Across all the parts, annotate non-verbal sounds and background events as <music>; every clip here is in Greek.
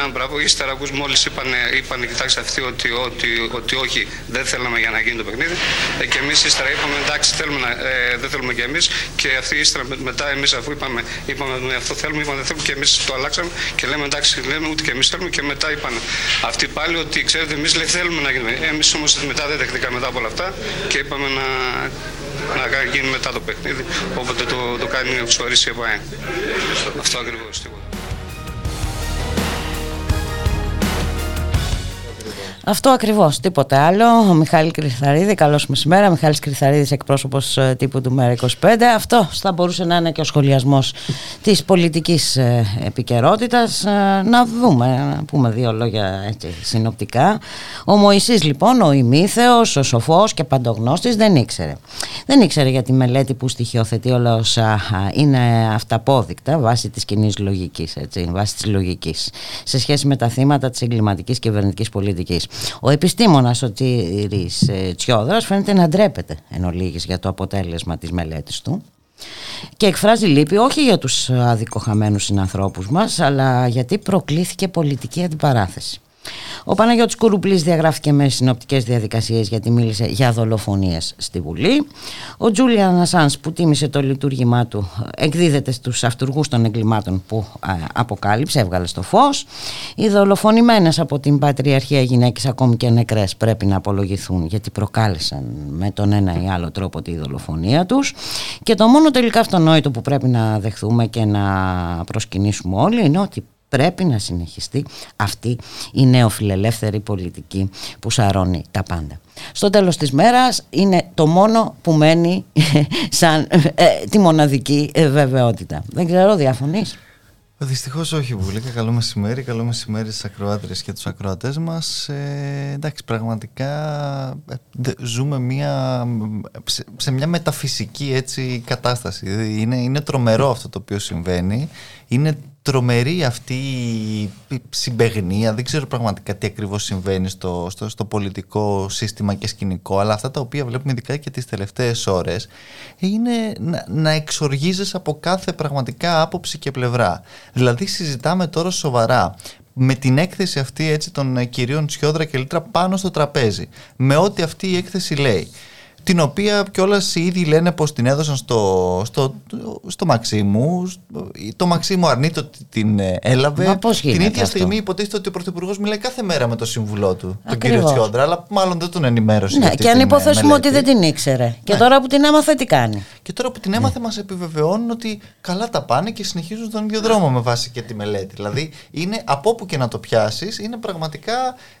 Ναι, ναι, μπράβο. Ύστερα ακούς μόλις είπαν, είπαν κοιτάξτε αυτοί ότι, ότι, ότι όχι, δεν θέλαμε για να γίνει το παιχνίδι. Ε, και εμείς ύστερα είπαμε εντάξει, θέλουμε να, ε, δεν θέλουμε και εμείς. Και αυτοί ύστερα μετά εμείς αφού είπαμε, είπαμε ναι, αυτό θέλουμε, είπαμε δεν θέλουμε και εμείς το αλλάξαμε και λέμε εντάξει, λέμε ούτε και εμείς θέλουμε. Και μετά είπαν αυτοί πάλι ότι ξέρετε, εμείς λέει, θέλουμε να γίνουμε. Εμείς όμως μετά δεν δεχτήκαμε μετά από όλα αυτά και είπαμε να, να γίνει μετά το παιχνίδι. Όποτε το, το κάνει ο Ξουαρίς και Αυτό ακριβώς. Αυτό ακριβώς, τίποτε άλλο. Ο Μιχάλη Κρυθαρίδη, καλώς μεσημέρα. Μιχάλης Κρυθαρίδης, εκπρόσωπος ε, τύπου του ΜΕΡΑ25. Αυτό θα μπορούσε να είναι και ο σχολιασμός της πολιτικής ε, επικαιρότητας. Ε, να δούμε, να πούμε δύο λόγια έτσι, συνοπτικά. Ο Μωυσής, λοιπόν, ο ημίθεος, ο σοφός και παντογνώστης, δεν ήξερε. Δεν ήξερε για τη μελέτη που στοιχειοθετεί όλα όσα είναι αυταπόδεικτα βάσει της κοινή λογικής, βάσει της λογικής, σε σχέση με τα θύματα της εγκληματικής κυβερνητικής πολιτικής. Ο επιστήμονας ο Τσίρης ε, Τσιόδρας φαίνεται να ντρέπεται εν ολίγης για το αποτέλεσμα της μελέτης του και εκφράζει λύπη όχι για τους αδικοχαμένους συνανθρώπους μας αλλά γιατί προκλήθηκε πολιτική αντιπαράθεση. Ο Παναγιώτης Κουρουπλής διαγράφηκε μες συνοπτικές διαδικασίες γιατί μίλησε για δολοφονίες στη Βουλή. Ο Τζούλιαν Ασάνς που τίμησε το λειτουργήμά του εκδίδεται στους αυτούργους των εγκλημάτων που αποκάλυψε, έβγαλε στο φως. Οι δολοφονημένες από την Πατριαρχία γυναίκες ακόμη και νεκρές πρέπει να απολογηθούν γιατί προκάλεσαν με τον ένα ή άλλο τρόπο τη δολοφονία τους. Και το μόνο τελικά αυτονόητο που πρέπει να δεχθούμε και να προσκυνήσουμε όλοι είναι ότι πρέπει να συνεχιστεί αυτή η νεοφιλελεύθερη πολιτική που σαρώνει τα πάντα. Στο τέλος της μέρας είναι το μόνο που μένει <laughs> σαν ε, τη μοναδική ε, βεβαιότητα. Δεν ξέρω, διαφωνείς; Δυστυχώς όχι, Βουλίκα. Καλό μεσημέρι. Καλό μεσημέρι στις ακροάτριες και τους ακροατές μας. Ε, εντάξει, πραγματικά ε, ζούμε μια, σε, σε, μια μεταφυσική έτσι, κατάσταση. Είναι, είναι τρομερό αυτό το οποίο συμβαίνει. Είναι τρομερή αυτή η συμπεγνία, δεν ξέρω πραγματικά τι ακριβώς συμβαίνει στο, στο, στο, πολιτικό σύστημα και σκηνικό, αλλά αυτά τα οποία βλέπουμε ειδικά και τις τελευταίες ώρες είναι να, να εξοργίζεσαι από κάθε πραγματικά άποψη και πλευρά. Δηλαδή συζητάμε τώρα σοβαρά με την έκθεση αυτή έτσι των κυρίων Τσιόδρα και Λίτρα πάνω στο τραπέζι, με ό,τι αυτή η έκθεση λέει την οποία κιόλας ήδη λένε πως την έδωσαν στο, στο, στο Μαξίμου. Το Μαξίμου αρνείται ότι την ε, έλαβε. Μα πώς την ίδια αυτό; στιγμή υποτίθεται ότι ο Πρωθυπουργός μιλάει κάθε μέρα με τον σύμβουλό του, τον κύριο Τσιόντρα, αλλά μάλλον δεν τον ενημέρωσε. Ναι, για αυτή και αν την, ε, υποθέσουμε μελέτη. ότι δεν την ήξερε. Και Ναι. τώρα που την έμαθε, τι κάνει; Και τώρα που την έμαθε, μας επιβεβαιώνουν ότι καλά τα πάνε και συνεχίζουν τον ίδιο δρόμο με βάση και τη μελέτη. Δηλαδή, είναι από όπου και να το πιάσεις, είναι πραγματικά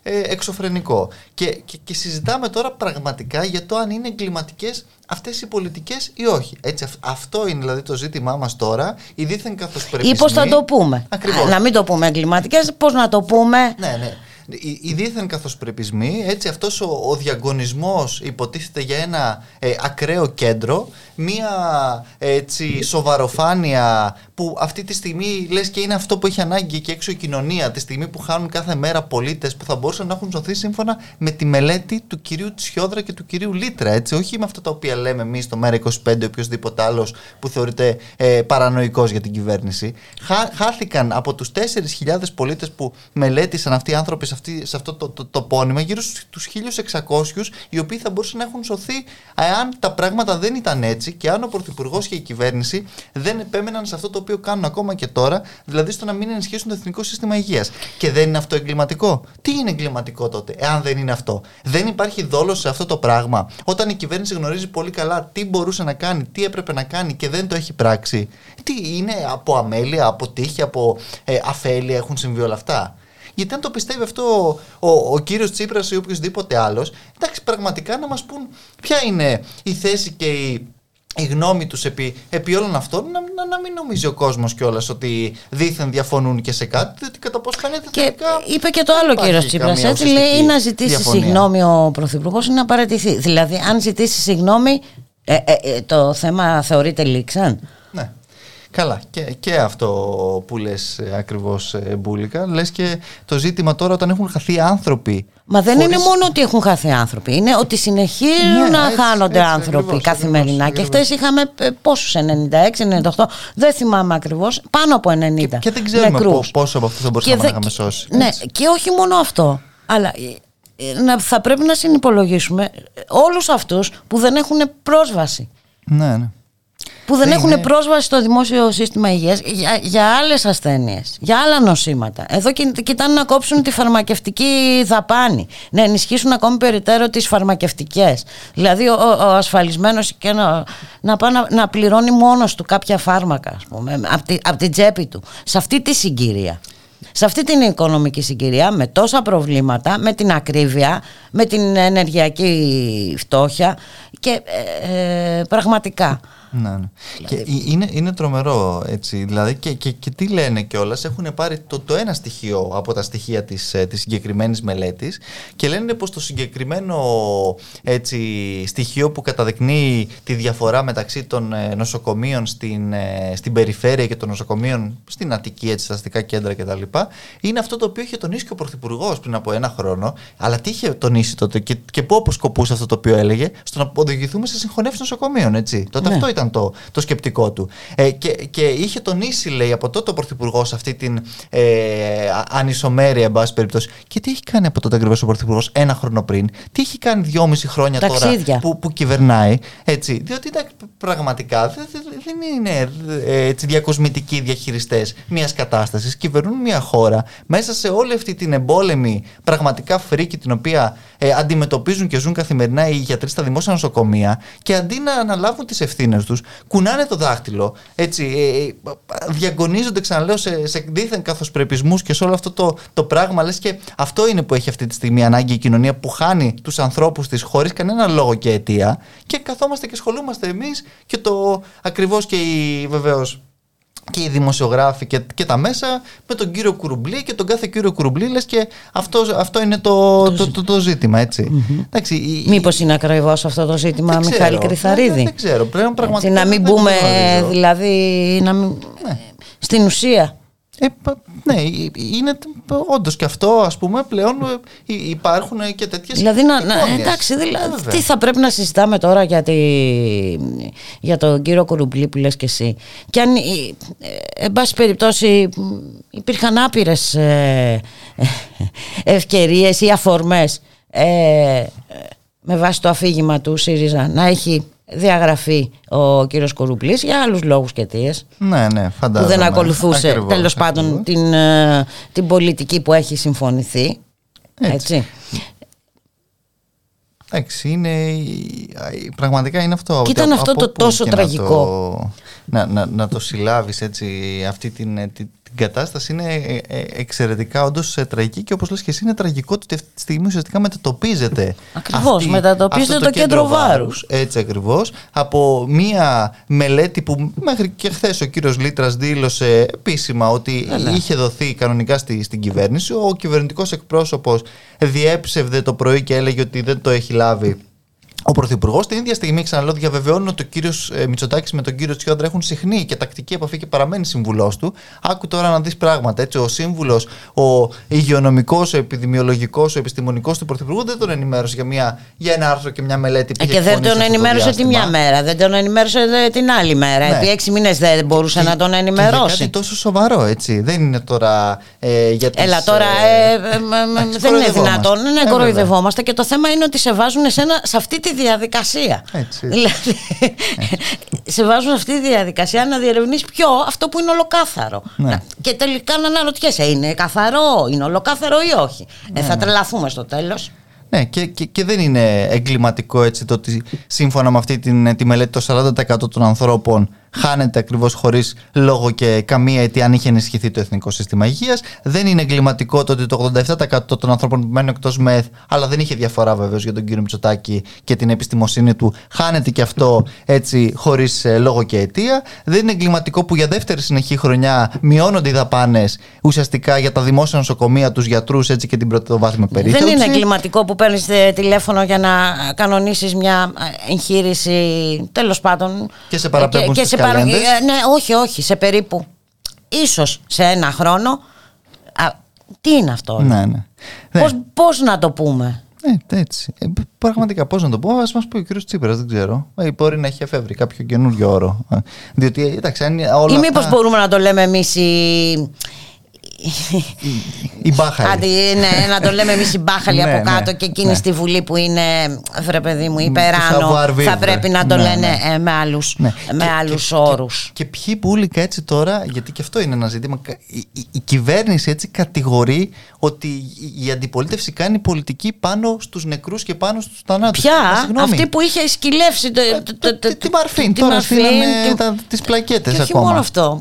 ε, εξωφρενικό. Και, και, και συζητάμε τώρα πραγματικά για το αν είναι εγκληματικέ αυτές οι πολιτικές ή όχι. Έτσι, αυ- αυτό είναι δηλαδή το ζήτημά μας τώρα. Οι δίθεν καθώς Ή πώς θα το πούμε. Ακριβώς. Να μην το πούμε εγκληματικέ, πώς να το πούμε. Ναι, ναι. Οι, οι δίθεν καθοσπρεπισμοί, έτσι αυτός ο, ο διαγωνισμός υποτίθεται για ένα ε, ακραίο κέντρο, μία έτσι σοβαροφάνεια που αυτή τη στιγμή λες και είναι αυτό που έχει ανάγκη και έξω η κοινωνία, τη στιγμή που χάνουν κάθε μέρα πολίτες που θα μπορούσαν να έχουν σωθεί σύμφωνα με τη μελέτη του κυρίου Τσιόδρα και του κυρίου Λίτρα, έτσι, όχι με αυτά τα οποία λέμε εμείς στο ΜΕΡΑ25 ή οποιοδήποτε άλλος που θεωρείται ε, παρανοϊκός για την κυβέρνηση. Χά, χάθηκαν από τους 4.000 πολίτες που μελέτησαν αυτοί οι άνθρωποι σε, αυτή, σε αυτό το, το, το πόνημα γύρω στους 1.600 οι οποίοι θα μπορούσαν να έχουν σωθεί εάν τα πράγματα δεν ήταν έτσι και αν ο Πρωθυπουργός και η κυβέρνηση δεν επέμεναν σε αυτό το οποίο κάνουν ακόμα και τώρα, δηλαδή στο να μην ενισχύσουν το εθνικό σύστημα υγείας. Και δεν είναι αυτό εγκληματικό. Τι είναι εγκληματικό τότε, εάν δεν είναι αυτό; Δεν υπάρχει δόλος σε αυτό το πράγμα. Όταν η κυβέρνηση γνωρίζει πολύ καλά τι μπορούσε να κάνει, τι έπρεπε να κάνει και δεν το έχει πράξει. Τι είναι από αμέλεια, από τύχη, από ε, αφέλεια έχουν συμβεί όλα αυτά; Γιατί αν το πιστεύει αυτό ο, ο, ο κύριος Τσίπρας ή οποιοδήποτε άλλος, εντάξει, πραγματικά να μας πούν ποια είναι η θέση και η, η γνώμη τους επί, επί όλων αυτών, να, να, να μην νομίζει ο κόσμος κιόλας ότι δίθεν διαφωνούν και σε κάτι, διότι κατά πώς φαίνεται Και τελικά είπε και το δεν άλλο υπάρχει κύριο Τσίπρα. καμία Έτσι λέει ουσιαστική ή να ζητήσει διαφωνία. συγγνώμη ο Πρωθυπουργός ή να παρατηθεί. Δηλαδή, αν ζητήσει συγγνώμη, ε, ε, ε, το θέμα θεωρείται λήξαν. Ναι. Καλά, και, και αυτό που λες ακριβώς, Μπούλικα. Λες και το ζήτημα τώρα όταν έχουν χαθεί άνθρωποι. Μα δεν είναι μόνο ότι έχουν χαθεί άνθρωποι. Είναι ότι συνεχίζουν ναι, να έτσι, χάνονται έτσι, άνθρωποι ακριβώς, καθημερινά. Ακριβώς, και χθες είχαμε πόσους, 96, 98, δεν θυμάμαι ακριβώς, πάνω από 90. Και, και δεν ξέρουμε νεκρούς. πόσο από αυτό θα μπορούσαμε να είχαμε σώσει. Ναι, και όχι μόνο αυτό. Αλλά ε, θα πρέπει να συνυπολογίσουμε όλους αυτούς που δεν έχουν πρόσβαση. Ναι, ναι που δεν έχουν πρόσβαση στο δημόσιο σύστημα υγείας για, για άλλες ασθένειες, για άλλα νοσήματα. Εδώ κοιτάνε να κόψουν τη φαρμακευτική δαπάνη, να ενισχύσουν ακόμη περιττέρω τις φαρμακευτικές. Δηλαδή ο, ο ασφαλισμένος και να, να, να, να πληρώνει μόνος του κάποια φάρμακα, ας πούμε, από, τη, από την τσέπη του. Σε αυτή τη συγκυρία. Σε αυτή την οικονομική συγκυρία με τόσα προβλήματα, με την ακρίβεια, με την ενεργειακή φτώχεια και ε, ε πραγματικά ναι, ναι. Και δηλαδή- είναι, είναι τρομερό έτσι. Δηλαδή και, και, και τι λένε κιόλας, έχουν πάρει το, το ένα στοιχείο από τα στοιχεία τη της, ε, της συγκεκριμένης μελέτης και λένε πως το συγκεκριμένο έτσι, στοιχείο που καταδεικνύει τη διαφορά μεταξύ των ε, νοσοκομείων στην, ε, στην περιφέρεια και των νοσοκομείων στην Αττική, έτσι, στα αστικά κέντρα κτλ. Είναι αυτό το οποίο είχε τονίσει και ο Πρωθυπουργός πριν από ένα χρόνο. Αλλά τι είχε τονίσει τότε και, και πού αποσκοπούσε αυτό το οποίο έλεγε, στο να οδηγηθούμε σε συγχωνεύσεις νοσοκομείων. Έτσι. Τότε ναι. αυτό ήταν το, το σκεπτικό του. Ε, και, και είχε τονίσει, λέει, από τότε ο Πρωθυπουργός αυτή την ε, ανισομέρεια, εν πάση περιπτώσει. Και τι έχει κάνει από τότε ακριβώς ο Πρωθυπουργός ένα χρόνο πριν, τι έχει κάνει δυόμιση χρόνια Ταξίδια. τώρα που, που κυβερνάει. Έτσι, διότι πραγματικά δεν, δεν είναι ε, έτσι, διακοσμητικοί διαχειριστές μιας κατάστασης. Κυβερνούν μια χώρα μέσα σε όλη αυτή την εμπόλεμη πραγματικά φρίκη την οποία ε, αντιμετωπίζουν και ζουν καθημερινά οι γιατροί στα δημόσια νοσοκομεία και αντί να αναλάβουν τις ευθύνες τους, κουνάνε το δάχτυλο, έτσι, ε, ε διαγωνίζονται, ξαναλέω, σε, σε δίθεν καθοσπρεπισμούς και σε όλο αυτό το, το πράγμα. Λες και αυτό είναι που έχει αυτή τη στιγμή ανάγκη η κοινωνία που χάνει τους ανθρώπους της χωρίς κανένα λόγο και αιτία και καθόμαστε και ασχολούμαστε εμείς και το ακριβώς και η βεβαίως και οι δημοσιογράφοι και, και τα μέσα με τον κύριο Κουρουμπλή και τον κάθε κύριο Κουρουμπλή λες και αυτό, αυτό είναι το, το, το, το, ζήτημα έτσι. Mm-hmm. Μήπως είναι ακριβώς αυτό το ζήτημα δεν Μιχάλη Κρυθαρίδη; Δεν, δεν ξέρω. Πλέον πραγματικά να μην μπούμε δηλαδή να μην... Ναι. στην ουσία. Ε, ναι, είναι όντως και αυτό, ας πούμε, πλέον ε, υπάρχουν και τέτοιες. Δηλαδή, να, να, εντάξει, δηλαδή, τι θα πρέπει να συζητάμε τώρα για, τη, για τον κύριο Κουρουμπλή που λες και εσύ. Και αν, ε, εν πάση περιπτώσει, υπήρχαν άπειρες ε, ευκαιρίες ή αφορμές ε, με βάση το αφήγημα του ΣΥΡΙΖΑ να έχει διαγραφεί ο κύριος Κορουπλής για άλλους λόγους και αιτίες ναι, ναι, που δεν ακολουθούσε ακριβώς, τέλος πάντων την, ε, την πολιτική που έχει συμφωνηθεί έτσι, έτσι. είναι, πραγματικά είναι αυτό. Και ήταν αυτό το τόσο τραγικό. Να, το, να, να, το συλλάβεις έτσι αυτή την, την, την κατάσταση είναι ε, ε, εξαιρετικά όντως ε, τραγική και όπως λες και εσύ είναι τραγικό ότι αυτή τη στιγμή ουσιαστικά μετατοπίζεται. Ακριβώς, μετατοπίζεται το, το κέντρο βάρους. Έτσι ακριβώς. Από μία μελέτη που μέχρι και χθες ο κύριος Λίτρας δήλωσε επίσημα ότι ναι, ναι. είχε δοθεί κανονικά στη, στην κυβέρνηση. Ο κυβερνητικός εκπρόσωπος διέψευδε το πρωί και έλεγε ότι δεν το έχει λάβει ο Πρωθυπουργός την ίδια στιγμή, ξαναλέω, διαβεβαιώνει ότι ο κύριος ε, Μητσοτάκης με τον κύριο Τσιόδρα έχουν συχνή και τακτική επαφή και παραμένει σύμβουλός του. Άκου τώρα να δεις πράγματα. Έτσι, ο σύμβουλος, ο υγειονομικός, ο επιδημιολογικός, ο επιστημονικός του Πρωθυπουργού δεν τον ενημέρωσε για, μια, για ένα άρθρο και μια μελέτη που ε, Και δεν τον ενημέρωσε τη μια μέρα, δεν τον ενημέρωσε την άλλη μέρα. Ναι. Επί έξι μήνες δεν μπορούσε να τον ενημερώσει. Και κάτι τόσο σοβαρό, έτσι. Δεν είναι τώρα. Ε, για τις, Έλα τώρα. Ε, ε, δεν είναι δυνατόν. Ναι, κοροϊδευόμαστε και το θέμα είναι ότι σε βάζουν σε αυτή τη τη διαδικασία. Έτσι, Δηλαδή, σε βάζουν αυτή τη διαδικασία να διερευνείς ποιο αυτό που είναι ολοκάθαρο. Ναι. Και τελικά να αναρωτιέσαι, είναι καθαρό, είναι ολοκάθαρο ή όχι; Ε, ναι, θα ναι. τρελαθούμε στο τέλος. Ναι, και, και, και, δεν είναι εγκληματικό έτσι το ότι σύμφωνα με αυτή την, τη μελέτη το 40% των ανθρώπων χάνεται ακριβώς χωρίς λόγο και καμία αιτία αν είχε ενισχυθεί το Εθνικό Σύστημα Υγείας. Δεν είναι εγκληματικό το ότι το 87% των ανθρώπων που μένουν εκτός ΜΕΘ, αλλά δεν είχε διαφορά βεβαίως για τον κύριο Μητσοτάκη και την επιστημοσύνη του, χάνεται και αυτό έτσι χωρίς ε, λόγο και αιτία. Δεν είναι εγκληματικό που για δεύτερη συνεχή χρονιά μειώνονται οι δαπάνες ουσιαστικά για τα δημόσια νοσοκομεία, τους γιατρούς έτσι και την πρωτοβάθμια περίθαλψη. Δεν είναι εγκληματικό που παίρνεις ε, τηλέφωνο για να κανονίσεις μια ε, εγχείρηση τέλος πάντων. Και σε παραπέμπουν υπάρχουν. Ναι, όχι, όχι, σε περίπου. ίσως σε ένα χρόνο. Α, τι είναι αυτό. Ναι, ναι. Πώς, πώς να το πούμε; Ε, έτσι. Ε, πραγματικά, πώς να το πω, ας μας πει ο κ. Τσίπρας, δεν ξέρω. Ε, μπορεί να έχει εφεύρει κάποιο καινούριο όρο. Ε, διότι, εντάξει, αν όλα. Ή μήπως αυτά... μπορούμε να το λέμε εμείς οι η μπάχαλη. Άντε, ναι, να το λέμε εμείς η μπάχαλη από ναι, κάτω ναι, και εκείνη ναι. στη Βουλή που είναι, βρε παιδί μου, υπεράνω. Θα πρέπει να το λένε ε, με άλλους με άλλους όρους. Και, ποιοι πουλικα έτσι τώρα, γιατί και αυτό είναι ένα ζήτημα. Η, κυβέρνηση έτσι κατηγορεί ότι η αντιπολίτευση κάνει πολιτική πάνω στους νεκρούς και πάνω στους θανάτους. Ποια, αυτή που είχε σκυλεύσει. Ε, τη Μαρφίν, τώρα στείλανε τις πλακέτες ακόμα. Και όχι μόνο αυτό.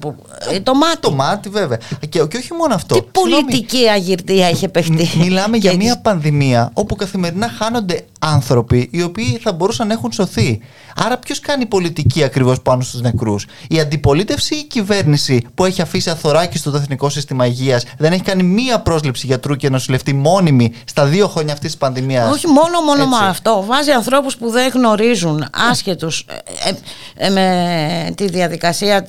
Ε, το μάτι. Το μάτι, βέβαια. Και όχι μόνο αυτό. Τι πολιτική αγυρτία έχει παιχτεί. Μιλάμε για μια πανδημία όπου καθημερινά χάνονται άνθρωποι οι οποίοι θα μπορούσαν να έχουν σωθεί. Άρα, ποιος κάνει πολιτική ακριβώς πάνω στους νεκρούς, η αντιπολίτευση ή η κυβέρνηση που έχει αφήσει αθωράκι στο Εθνικό Σύστημα Υγείας, δεν έχει κάνει μία πρόσληψη γιατρού και νοσηλευτή μόνιμη στα δύο χρόνια αυτής της πανδημίας; Όχι μόνο, μόνο με αυτό. Βάζει ανθρώπους που δεν γνωρίζουν, άσχετους ε, ε, ε, με τη διαδικασία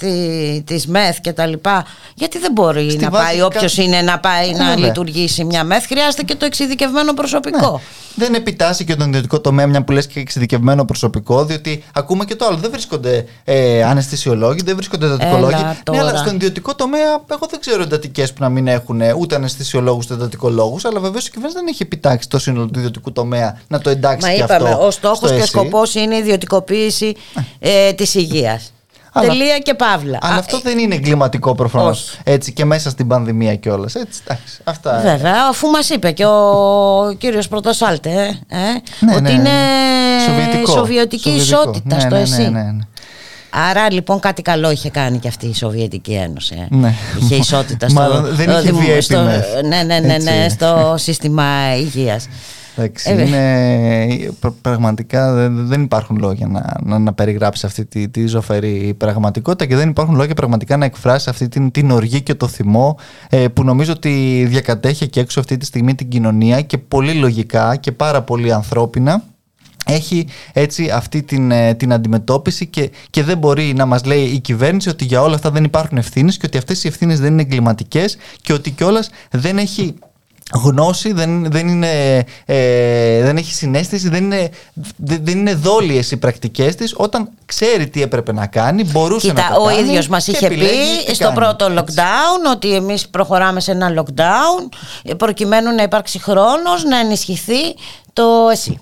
τη ΜΕΘ και τα λοιπά. Γιατί δεν μπορεί να πάει όποιος είναι να πάει να λειτουργήσει μια ΜΕΘ, χρειάζεται και το εξειδικευμένο προσωπικό. Ναι. Δεν επιτάσσει και τον ιδιωτικό τομέα, μια που λες και εξειδικευμένο προσωπικό, διότι ακούμε και το άλλο. Δεν βρίσκονται ε, αναισθησιολόγοι, δεν βρίσκονται εντατικολόγοι. Ναι, αλλά στον ιδιωτικό τομέα, εγώ δεν ξέρω εντατικές που να μην έχουν ούτε αναισθησιολόγους ούτε εντατικολόγου. Αλλά βεβαίως η κυβέρνηση δεν έχει επιτάξει το σύνολο του ιδιωτικού τομέα να το εντάξει Μα και είπαμε, αυτό. Ο στόχος και ο σκοπός είναι η ιδιωτικοποίηση ε, της υγείας. Αλλά, Τελεία και παύλα. Αλλά αυτό δεν είναι εγκληματικό προφανώς. Έτσι και μέσα στην πανδημία κιόλας. Έτσι, αυτά. Βέβαια, αφού μας είπε και ο κύριος Πρωτοσάλτε ε, ε, ναι, ότι ναι, είναι Σοβιετικό. σοβιετική Σοβιετικό. ισότητα ναι, στο ναι, ΕΣΥ. ναι, ναι, ναι. Άρα λοιπόν κάτι καλό είχε κάνει και αυτή η Σοβιετική Ένωση. Ε. Ναι. Είχε ισότητα στο, Μάλλον δεν είχε δημο- VIP στο, μεθ. ναι, ναι, ναι, ναι, Έτσι. στο σύστημα υγείας. Εντάξει, Ε, είναι, πρα- πραγματικά δεν, δεν υπάρχουν λόγια να, να, να περιγράψει αυτή τη, τη ζωφερή πραγματικότητα και δεν υπάρχουν λόγια πραγματικά να εκφράσει αυτή την, την οργή και το θυμό ε, που νομίζω ότι διακατέχει και έξω αυτή τη στιγμή την κοινωνία και πολύ λογικά και πάρα πολύ ανθρώπινα. Έχει έτσι αυτή την, ε, την αντιμετώπιση και, και δεν μπορεί να μας λέει η κυβέρνηση ότι για όλα αυτά δεν υπάρχουν ευθύνες και ότι αυτές οι ευθύνες δεν είναι εγκληματικές και ότι κιόλας δεν έχει γνώση, δεν, δεν, είναι, ε, δεν έχει συνέστηση, δεν είναι, δεν, δεν είναι δόλιες οι πρακτικές της όταν ξέρει τι έπρεπε να κάνει, μπορούσε Κοίτα, να το ο κάνει ίδιος μας και είχε επιλέγει πει τι στο κάνει. πρώτο Έτσι. lockdown ότι εμείς προχωράμε σε ένα lockdown ε, προκειμένου να υπάρξει χρόνος να ενισχυθεί το ΕΣΥ.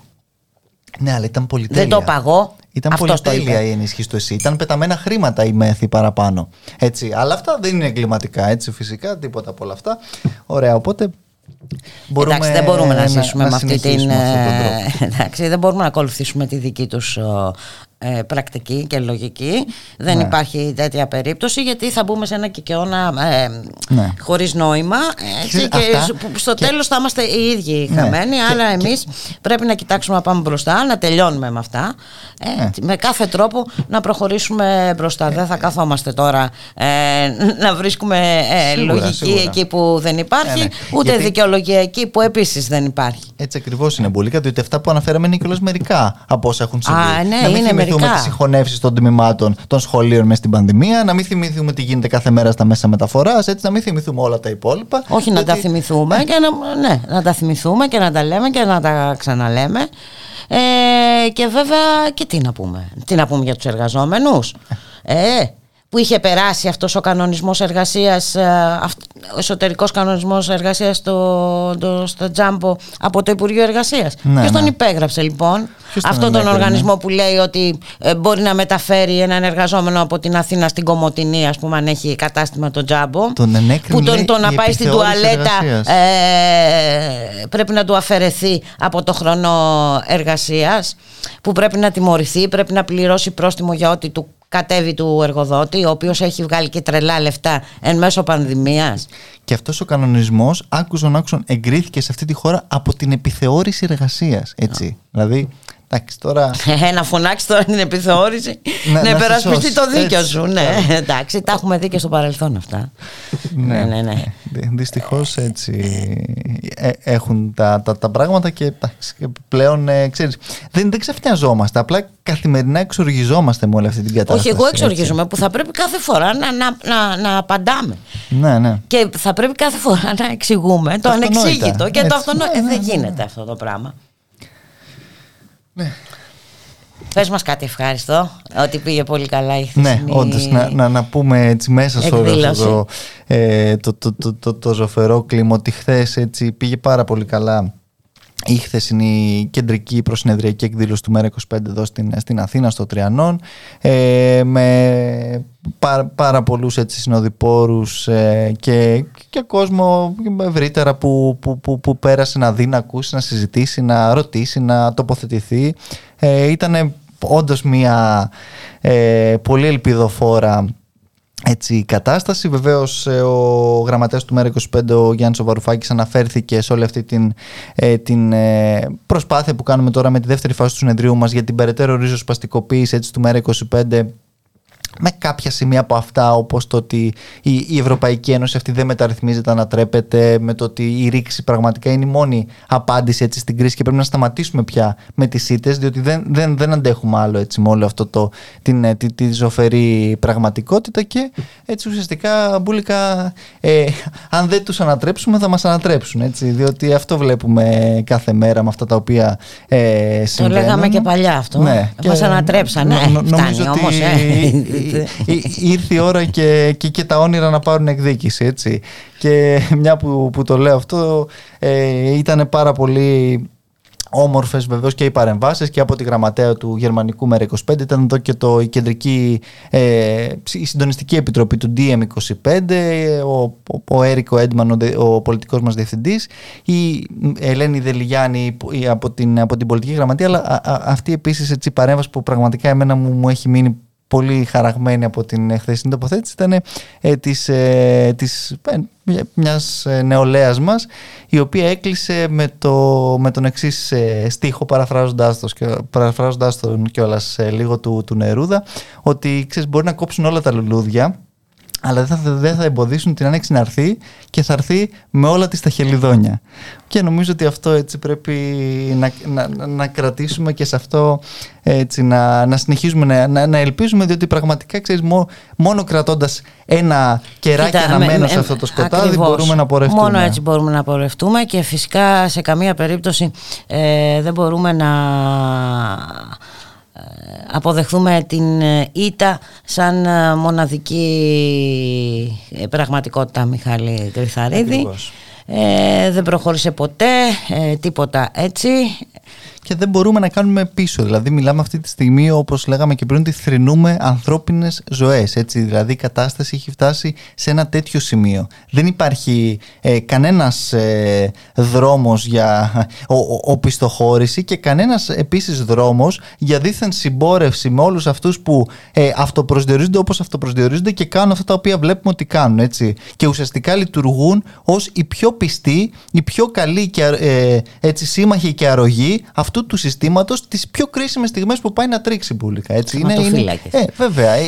Ναι, αλλά ήταν πολυτέλεια. Δεν το παγώ. Ήταν Αυτός το πολυτέλεια είπε. η ενίσχυση του ΕΣΥ. Ήταν πεταμένα χρήματα η μέθη παραπάνω. Έτσι. Αλλά αυτά δεν είναι εγκληματικά, έτσι φυσικά, τίποτα από όλα αυτά. Ωραία, οπότε. Μπορούμε εντάξει, δεν μπορούμε να ζήσουμε με αυτή την. συνεχίσουμε αυτόν τον τρόπο. ε, εντάξει, δεν μπορούμε να ακολουθήσουμε τη δική τους ε, πρακτική και λογική. Δεν Ναι. υπάρχει τέτοια περίπτωση γιατί θα μπούμε σε ένα κικαιώνα ε, Ναι. χωρίς νόημα έτσι, Ξέρεις, και αυτά- σ- που στο και- τέλος θα είμαστε οι ίδιοι Ναι. χαμένοι Και- αλλά και- εμείς πρέπει να κοιτάξουμε να πάμε μπροστά, να τελειώνουμε με αυτά ε, Ναι. με κάθε τρόπο να προχωρήσουμε μπροστά. Δεν θα καθόμαστε τώρα ε, να βρίσκουμε ε, Σίγουρα, λογική σίγουρα. εκεί που δεν υπάρχει Ναι, ναι. ούτε Γιατί- δικαιολογία εκεί που επίσης δεν υπάρχει. Έτσι ακριβώς είναι Μπουλίκα, διότι αυτά που αναφέραμε είναι κιόλα μερικά από όσα έχουν συμβεί. Α, ναι, να μην είναι θυμηθούμε μερικά. τις συγχωνεύσεις των τμήματων των σχολείων μες στην πανδημία, να μην θυμηθούμε τι γίνεται κάθε μέρα στα μέσα μεταφοράς, έτσι να μην θυμηθούμε όλα τα υπόλοιπα. Όχι να τα διότι- θυμηθούμε και να, ναι, να τα θυμηθούμε και να τα λέμε και να τα ξαναλέμε. Ε, και βέβαια και τι να πούμε. Τι να πούμε για τους εργαζόμενους. Ε, που είχε περάσει αυτός ο κανονισμός εργασίας, ε, αυτ- ο εσωτερικός κανονισμός εργασίας στο, το, στο Τζάμπο από το Υπουργείο Εργασίας. Ναι, Ποιος τον ναι. υπέγραψε λοιπόν Ποιος τον αυτόν τον ενέκρινε; οργανισμό που λέει ότι ε, μπορεί να μεταφέρει έναν εργαζόμενο από την Αθήνα στην Κομωτινή ας πούμε αν έχει κατάστημα το Τζάμπο Τον ενέκρινε που τον, λέει, το να η πάει στην επιθεώρηση τουαλέτα εργασίας. ε, πρέπει να του αφαιρεθεί από το χρόνο εργασίας που πρέπει να τιμωρηθεί, πρέπει να πληρώσει πρόστιμο για ό,τι του κατέβει του εργοδότη ο οποίος έχει βγάλει και τρελά λεφτά εν μέσω πανδημίας Και αυτός ο κανονισμός, άκουσον άκουσον, εγκρίθηκε σε αυτή τη χώρα από την επιθεώρηση εργασίας. Έτσι. Δηλαδή, Εντάξει, τώρα... <laughs> Ε, να φωνάξει τώρα την επιθεώρηση. Ναι, να υπερασπιστεί το δίκιο σου. Ναι, εντάξει, τα έχουμε δει και στο παρελθόν αυτά. <laughs> ναι, ναι, ναι. Δυστυχώς έτσι ε, έχουν τα, τα, τα πράγματα και πλέον ε, ξέρεις, δεν, δεν ξαφνιαζόμαστε. Απλά καθημερινά εξοργιζόμαστε με όλη αυτή την κατάσταση. Όχι, εγώ εξοργίζομαι που θα πρέπει κάθε φορά να, να, να, να απαντάμε. Ναι, ναι. Και θα πρέπει κάθε φορά να εξηγούμε το, ανεξήγητο και το αυτονόητο. Ναι, δεν ναι, γίνεται ναι. αυτό το πράγμα. Ναι. Πες μας κάτι ευχάριστο, ότι πήγε πολύ καλά η χθεσινή Ναι, όντως, να, να, να πούμε έτσι μέσα σε όλο αυτό ε, το, το, το, το, το ζωφερό κλίμα ότι χθες πήγε πάρα πολύ καλά η χθεσινή κεντρική προσυνεδριακή εκδήλωση του ΜΕΡΑ25 εδώ στην, στην Αθήνα στο Τριανόν ε, με πάρα, πάρα πολλούς έτσι, συνοδοιπόρους ε, και, και κόσμο ευρύτερα που, που, που, που, πέρασε να δει, να ακούσει, να συζητήσει, να ρωτήσει, να τοποθετηθεί. Ε, ήταν όντως μια ε, πολύ ελπιδοφόρα έτσι, η κατάσταση. Βεβαίως, ε, ο γραμματέας του ΜΕΡΑ25, ο Γιάννης Βαρουφάκη, αναφέρθηκε σε όλη αυτή την, ε, την ε, προσπάθεια που κάνουμε τώρα με τη δεύτερη φάση του συνεδρίου μας για την περαιτέρω ρίζοσπαστικοποίηση του ΜΕΡΑ25 με κάποια σημεία από αυτά όπως το ότι η, Ευρωπαϊκή Ένωση αυτή δεν μεταρρυθμίζεται, ανατρέπεται με το ότι η ρήξη πραγματικά είναι η μόνη απάντηση έτσι στην κρίση και πρέπει να σταματήσουμε πια με τις ΣΥΤΕΣ διότι δεν, δεν, δεν αντέχουμε άλλο έτσι με όλο αυτό το, την, ε, τη, τη ζωφερή πραγματικότητα και έτσι ουσιαστικά μπουλικα ε, αν δεν τους ανατρέψουμε θα μας ανατρέψουν έτσι διότι αυτό βλέπουμε κάθε μέρα με αυτά τα οποία ε, συμβαίνουν. Το λέγαμε και παλιά αυτό. Ναι, μας ανατρέψανε. Νο, φτάνει όμως. Ε. ήρθε η ώρα και, και, και, τα όνειρα να πάρουν εκδίκηση έτσι. Και μια που, που το λέω αυτό ε, ήταν πάρα πολύ όμορφες βεβαίως και οι παρεμβάσεις και από τη γραμματέα του Γερμανικού ΜΕΡΑ25 ήταν εδώ και το, η κεντρική ε, η συντονιστική επιτροπή του DM25 ο, ο, ο Έρικο Έντμαν ο, ο πολιτικός μας διευθυντής η Ελένη Δελιγιάννη από την, από την πολιτική γραμματεία. Αλλά αυτή επίσης έτσι παρέμβαση που πραγματικά εμένα μου, μου έχει μείνει πολύ χαραγμένη από την χθεσινή τοποθέτηση ήταν ε, της, ε, της, ε, μιας ε, νεολαίας μας η οποία έκλεισε με, το, με τον εξής ε, στίχο παραφράζοντάς, το, παραφράζοντάς τον κιόλας ε, λίγο του, του Νερούδα ότι ξέρεις, μπορεί να κόψουν όλα τα λουλούδια αλλά δεν θα, δεν θα εμποδίσουν την άνοιξη να έρθει και θα έρθει με όλα τις τα χελιδόνια. Και νομίζω ότι αυτό έτσι πρέπει να, να, να κρατήσουμε και σε αυτό έτσι, να, να συνεχίζουμε να, να, ελπίζουμε διότι πραγματικά ξέρεις μόνο κρατώντας ένα κεράκι αναμένο σε αυτό το σκοτάδι μπορούμε να πορευτούμε. Μόνο έτσι μπορούμε να πορευτούμε και φυσικά σε καμία περίπτωση ε, δεν μπορούμε να αποδεχθούμε την ε, ήττα σαν ε, μοναδική ε, πραγματικότητα Μιχάλη Κρυθαρίδη. Ε, δεν προχώρησε ποτέ, τίποτα έτσι και δεν μπορούμε να κάνουμε πίσω. Δηλαδή, μιλάμε αυτή τη στιγμή, όπως λέγαμε και πριν, ότι θρυνούμε ανθρώπινες ζωές. Δηλαδή, η κατάσταση έχει φτάσει σε ένα τέτοιο σημείο. Δεν υπάρχει ε, κανένας ε, δρόμος για ο, οπισθοχώρηση και κανένας επίσης δρόμος για δίθεν συμπόρευση με όλους αυτούς που ε, αυτοπροσδιορίζονται όπως αυτοπροσδιορίζονται και κάνουν αυτά τα οποία βλέπουμε ότι κάνουν. Έτσι. Και ουσιαστικά λειτουργούν ως οι πιο πιστοί, οι πιο καλοί και, ε, έτσι, σύμμαχοι και αρρωγοί αυτούς του συστήματος τις πιο κρίσιμες στιγμές που πάει να τρίξει πουλικά. Έτσι. Είναι, είναι, ε, βέβαια, ε,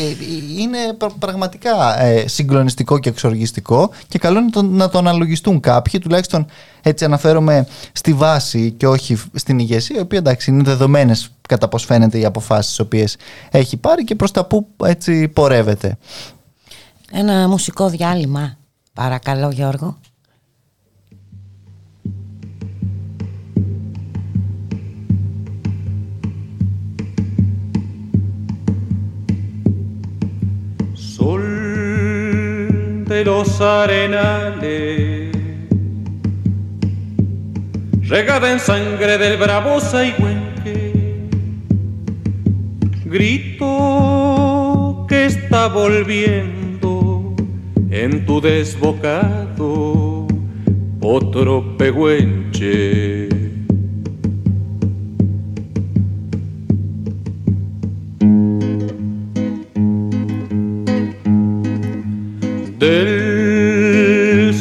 είναι πραγματικά ε, συγκλονιστικό και εξοργιστικό και καλό είναι το, να το αναλογιστούν κάποιοι, τουλάχιστον έτσι αναφέρομαι στη βάση και όχι στην ηγεσία, η οποία εντάξει είναι δεδομένες κατά πώς φαίνεται οι αποφάσεις τις οποίες έχει πάρει και προς τα που έτσι πορεύεται. Ένα μουσικό διάλειμμα, παρακαλώ Γιώργο. De los arenales, regada en sangre del bravo Saigüenque, grito que está volviendo en tu desbocado otro pehuenche.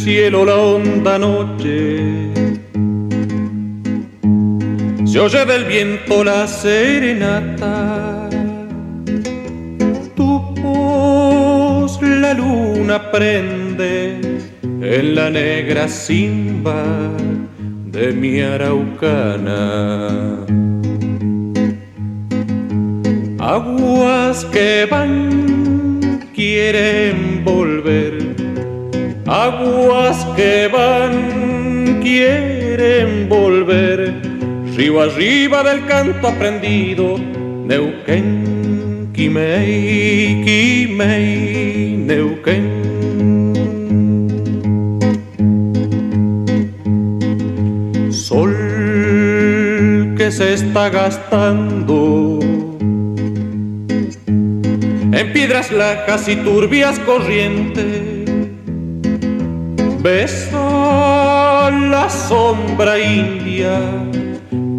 Cielo la honda noche se oye del viento la serenata. Tu voz la luna prende en la negra simba de mi araucana. Aguas que van quieren volver, aguas que van quieren volver río arriba del canto aprendido, Neuquén, Quimei, Quimei, Neuquén. Sol que se está gastando en piedras lacas y turbias corrientes. Besa la sombra india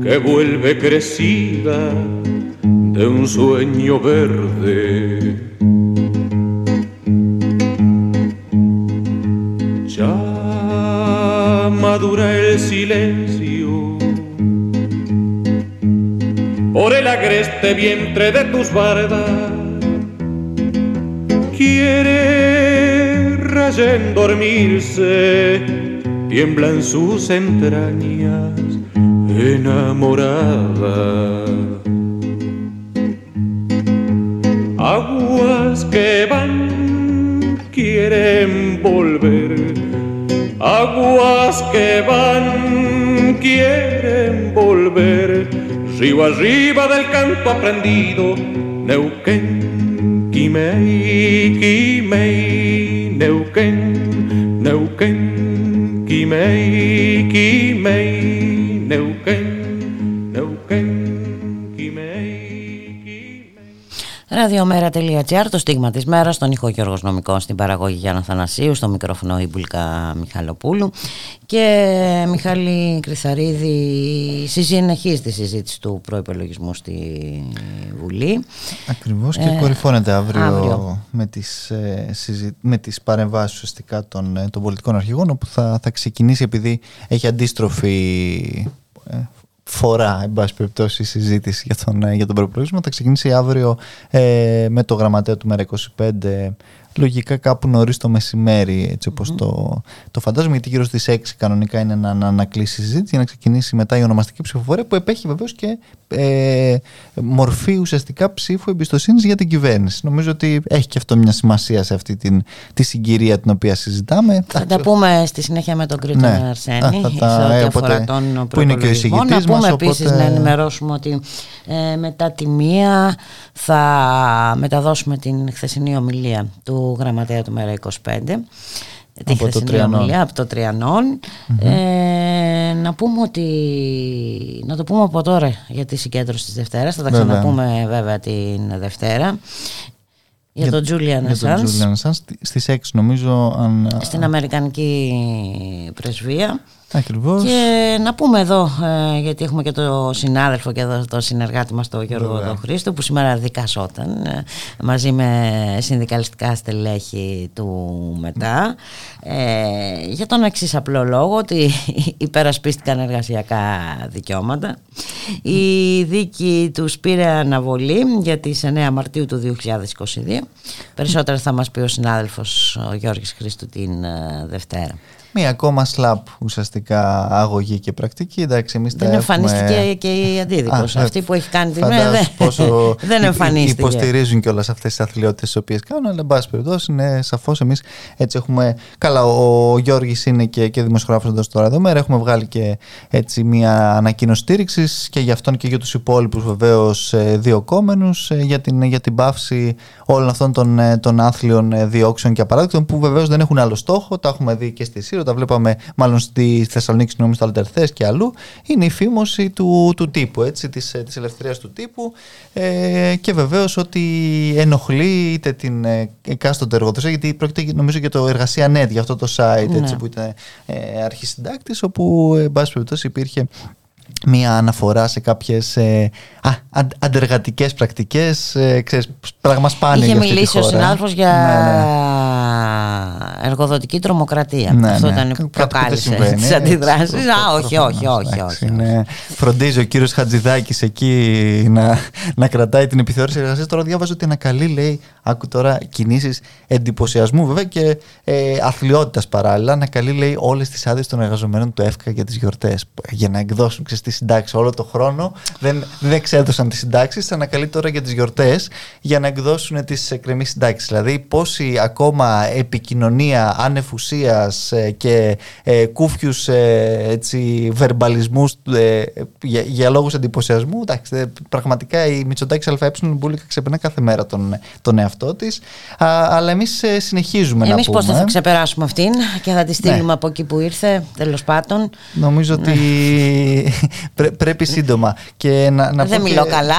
que vuelve crecida de un sueño verde. Ya madura el silencio por el agreste vientre de tus bardas. Quiere rayen dormirse, tiembla en sus entrañas enamorada. Aguas que van quieren volver, aguas que van quieren volver, río arriba del canto aprendido, Neuquén, Quimei, Quimei, Meu quem Ραδιομέρα.gr, το στίγμα της μέρας, στον ήχο Γιώργος Νομικός, στην παραγωγή Γιάννα Θανασίου, στο μικρόφωνο Ιμπουλκα Μιχαλοπούλου και Μιχάλη Κρυθαρίδη συνεχίζει τη συζήτηση του προϋπολογισμού στη Βουλή. Ακριβώς και ε, κορυφώνεται αύριο, με τις, ε, με τις παρεμβάσεις ουσιαστικά των, ε, των πολιτικών αρχηγών όπου θα, θα ξεκινήσει επειδή έχει αντίστροφη ε, φορά, εν πάση περιπτώσει, η συζήτηση για τον, για τον προπολογισμό. Θα ξεκινήσει αύριο ε, με το γραμματέα του ΜΕΡΑ25 λογικά κάπου νωρίς το μεσημέρι, έτσι όπως το, το φαντάζομαι, γιατί γύρω στις 6 κανονικά είναι να, να ανακλείσει η συζήτηση για να ξεκινήσει μετά η ονομαστική ψηφοφορία που επέχει βεβαίως και ε, μορφή ουσιαστικά ψήφου εμπιστοσύνης για την κυβέρνηση. Νομίζω ότι έχει και αυτό μια σημασία σε αυτή την, τη συγκυρία την οποία συζητάμε. Θα τα πούμε στη συνέχεια με τον Κρήτο ναι. Αρσένη, σε ό,τι αφορά τον που είναι και ο Να πούμε επίσης να ενημερώσουμε ότι ε, μετά τη μία θα μεταδώσουμε την χθεσινή ομιλία του γραμματέα του Μέρα 25 τη από το ομιλία από το τριανον ε, να πούμε ότι να το πούμε από τώρα για τη συγκέντρωση της Δευτέρας θα τα ξαναπούμε βέβαια την Δευτέρα. Για, τον Julian Assange. Στις 6 νομίζω αν... στην Αμερικανική Πρεσβεία Ακριβώς. Και να πούμε εδώ, ε, γιατί έχουμε και το συνάδελφο και εδώ το συνεργάτη μας τον Γιώργο Χρήστο που σήμερα δικασόταν ε, μαζί με συνδικαλιστικά στελέχη του μετά ε, για τον εξής απλό λόγο ότι <laughs> υπερασπίστηκαν εργασιακά δικαιώματα. Η δίκη τους πήρε αναβολή για τις 9 Μαρτίου του 2022. Περισσότερα θα μας πει ο συνάδελφος ο Γιώργης Χρήστου την Δευτέρα. Μία ακόμα σλαπ ουσιαστικά αγωγή και πρακτική. Εντάξει, εμείς δεν εμφανίστηκε έχουμε... και η αντίδικος. Αυτή που έχει κάνει την δεν, πόσο <laughs> δεν εμφανίστηκε. Υποστηρίζουν και όλε αυτές τις αθλειότητες τις οποίες κάνουν, αλλά εν πάση περιπτώσει είναι σαφώς εμείς έτσι έχουμε. Καλά, ο Γιώργης είναι και, και δημοσιογράφος εδώ τώρα εδώ μέρα. Έχουμε βγάλει και έτσι μία ανακοίνωση στήριξης και για αυτόν και για τους υπόλοιπους βεβαίως ε, διοκόμενου ε, για, την, για την πάυση όλων αυτών των, ε, των άθλιων διώξεων και απαράδεκτων που βεβαίως δεν έχουν άλλο στόχο. Τα έχουμε δει και στη Σύρο, τα βλέπαμε μάλλον στη Θεσσαλονίκη, συγγνώμη, στο Αλτερθέ και αλλού. Είναι η φήμωση του, του τύπου, έτσι, της, της ελευθερίας του τύπου ε, και βεβαίως ότι ενοχλεί είτε την ε, εκάστοτε εργοδοσία, γιατί πρόκειται νομίζω για το εργασία net, για αυτό το site έτσι, ναι. που ήταν ε, αρχισυντάκτης, όπου εν πάση περιπτώσει υπήρχε μία αναφορά σε κάποιες ε, α, αντεργατικές πρακτικές, ε, ξέρεις, πράγμα σπάνιο Είχε μιλήσει ο συνάδελφος για ναι, ναι εργοδοτική τρομοκρατία. Ναι, Αυτό ναι. ήταν Κάτι που που δεν προκάλεσε συμβαίνει, τις έτσι. αντιδράσεις. Προ- Α, όχι, όχι, προφανώς, όχι. εντάξει, όχι. είναι- Φροντίζει ο κύριος Χατζηδάκης εκεί να, να κρατάει την επιθεώρηση εργασίας. Τώρα διάβαζα ότι ανακαλεί, λέει, άκου τώρα κινήσεις εντυπωσιασμού βέβαια και ε, αθλειότητας παράλληλα. Ανακαλεί, λέει, όλες τις άδειες των εργαζομένων του ΕΦΚΑ για τις γιορτές. Για να εκδώσουν ξέρεις, τη συντάξη όλο το χρόνο. Δεν, δεν εξέδωσαν τις συντάξεις. Ανακαλεί τώρα για τις γιορτές για να εκδώσουν τις εκκρεμεί συντάξεις. Δηλαδή, πόση ακόμα επικοινωνία ανεφουσίας και ε, κούφιους ε, έτσι, βερμπαλισμούς ε, για, για λόγους εντυπωσιασμού εντάξει, ε, πραγματικά η Μητσοτάκης ΑΕ Μπούλικα ξεπερνά κάθε μέρα τον, τον εαυτό της Α, αλλά εμείς ε, συνεχίζουμε Εμείς να πώς πούμε θα, θα ξεπεράσουμε αυτήν και θα τη στείλουμε Ναι. από εκεί που ήρθε, τέλος πάντων. νομίζω ότι <laughs> πρέ- πρέπει σύντομα και να, να Δεν πω μιλώ και- καλά,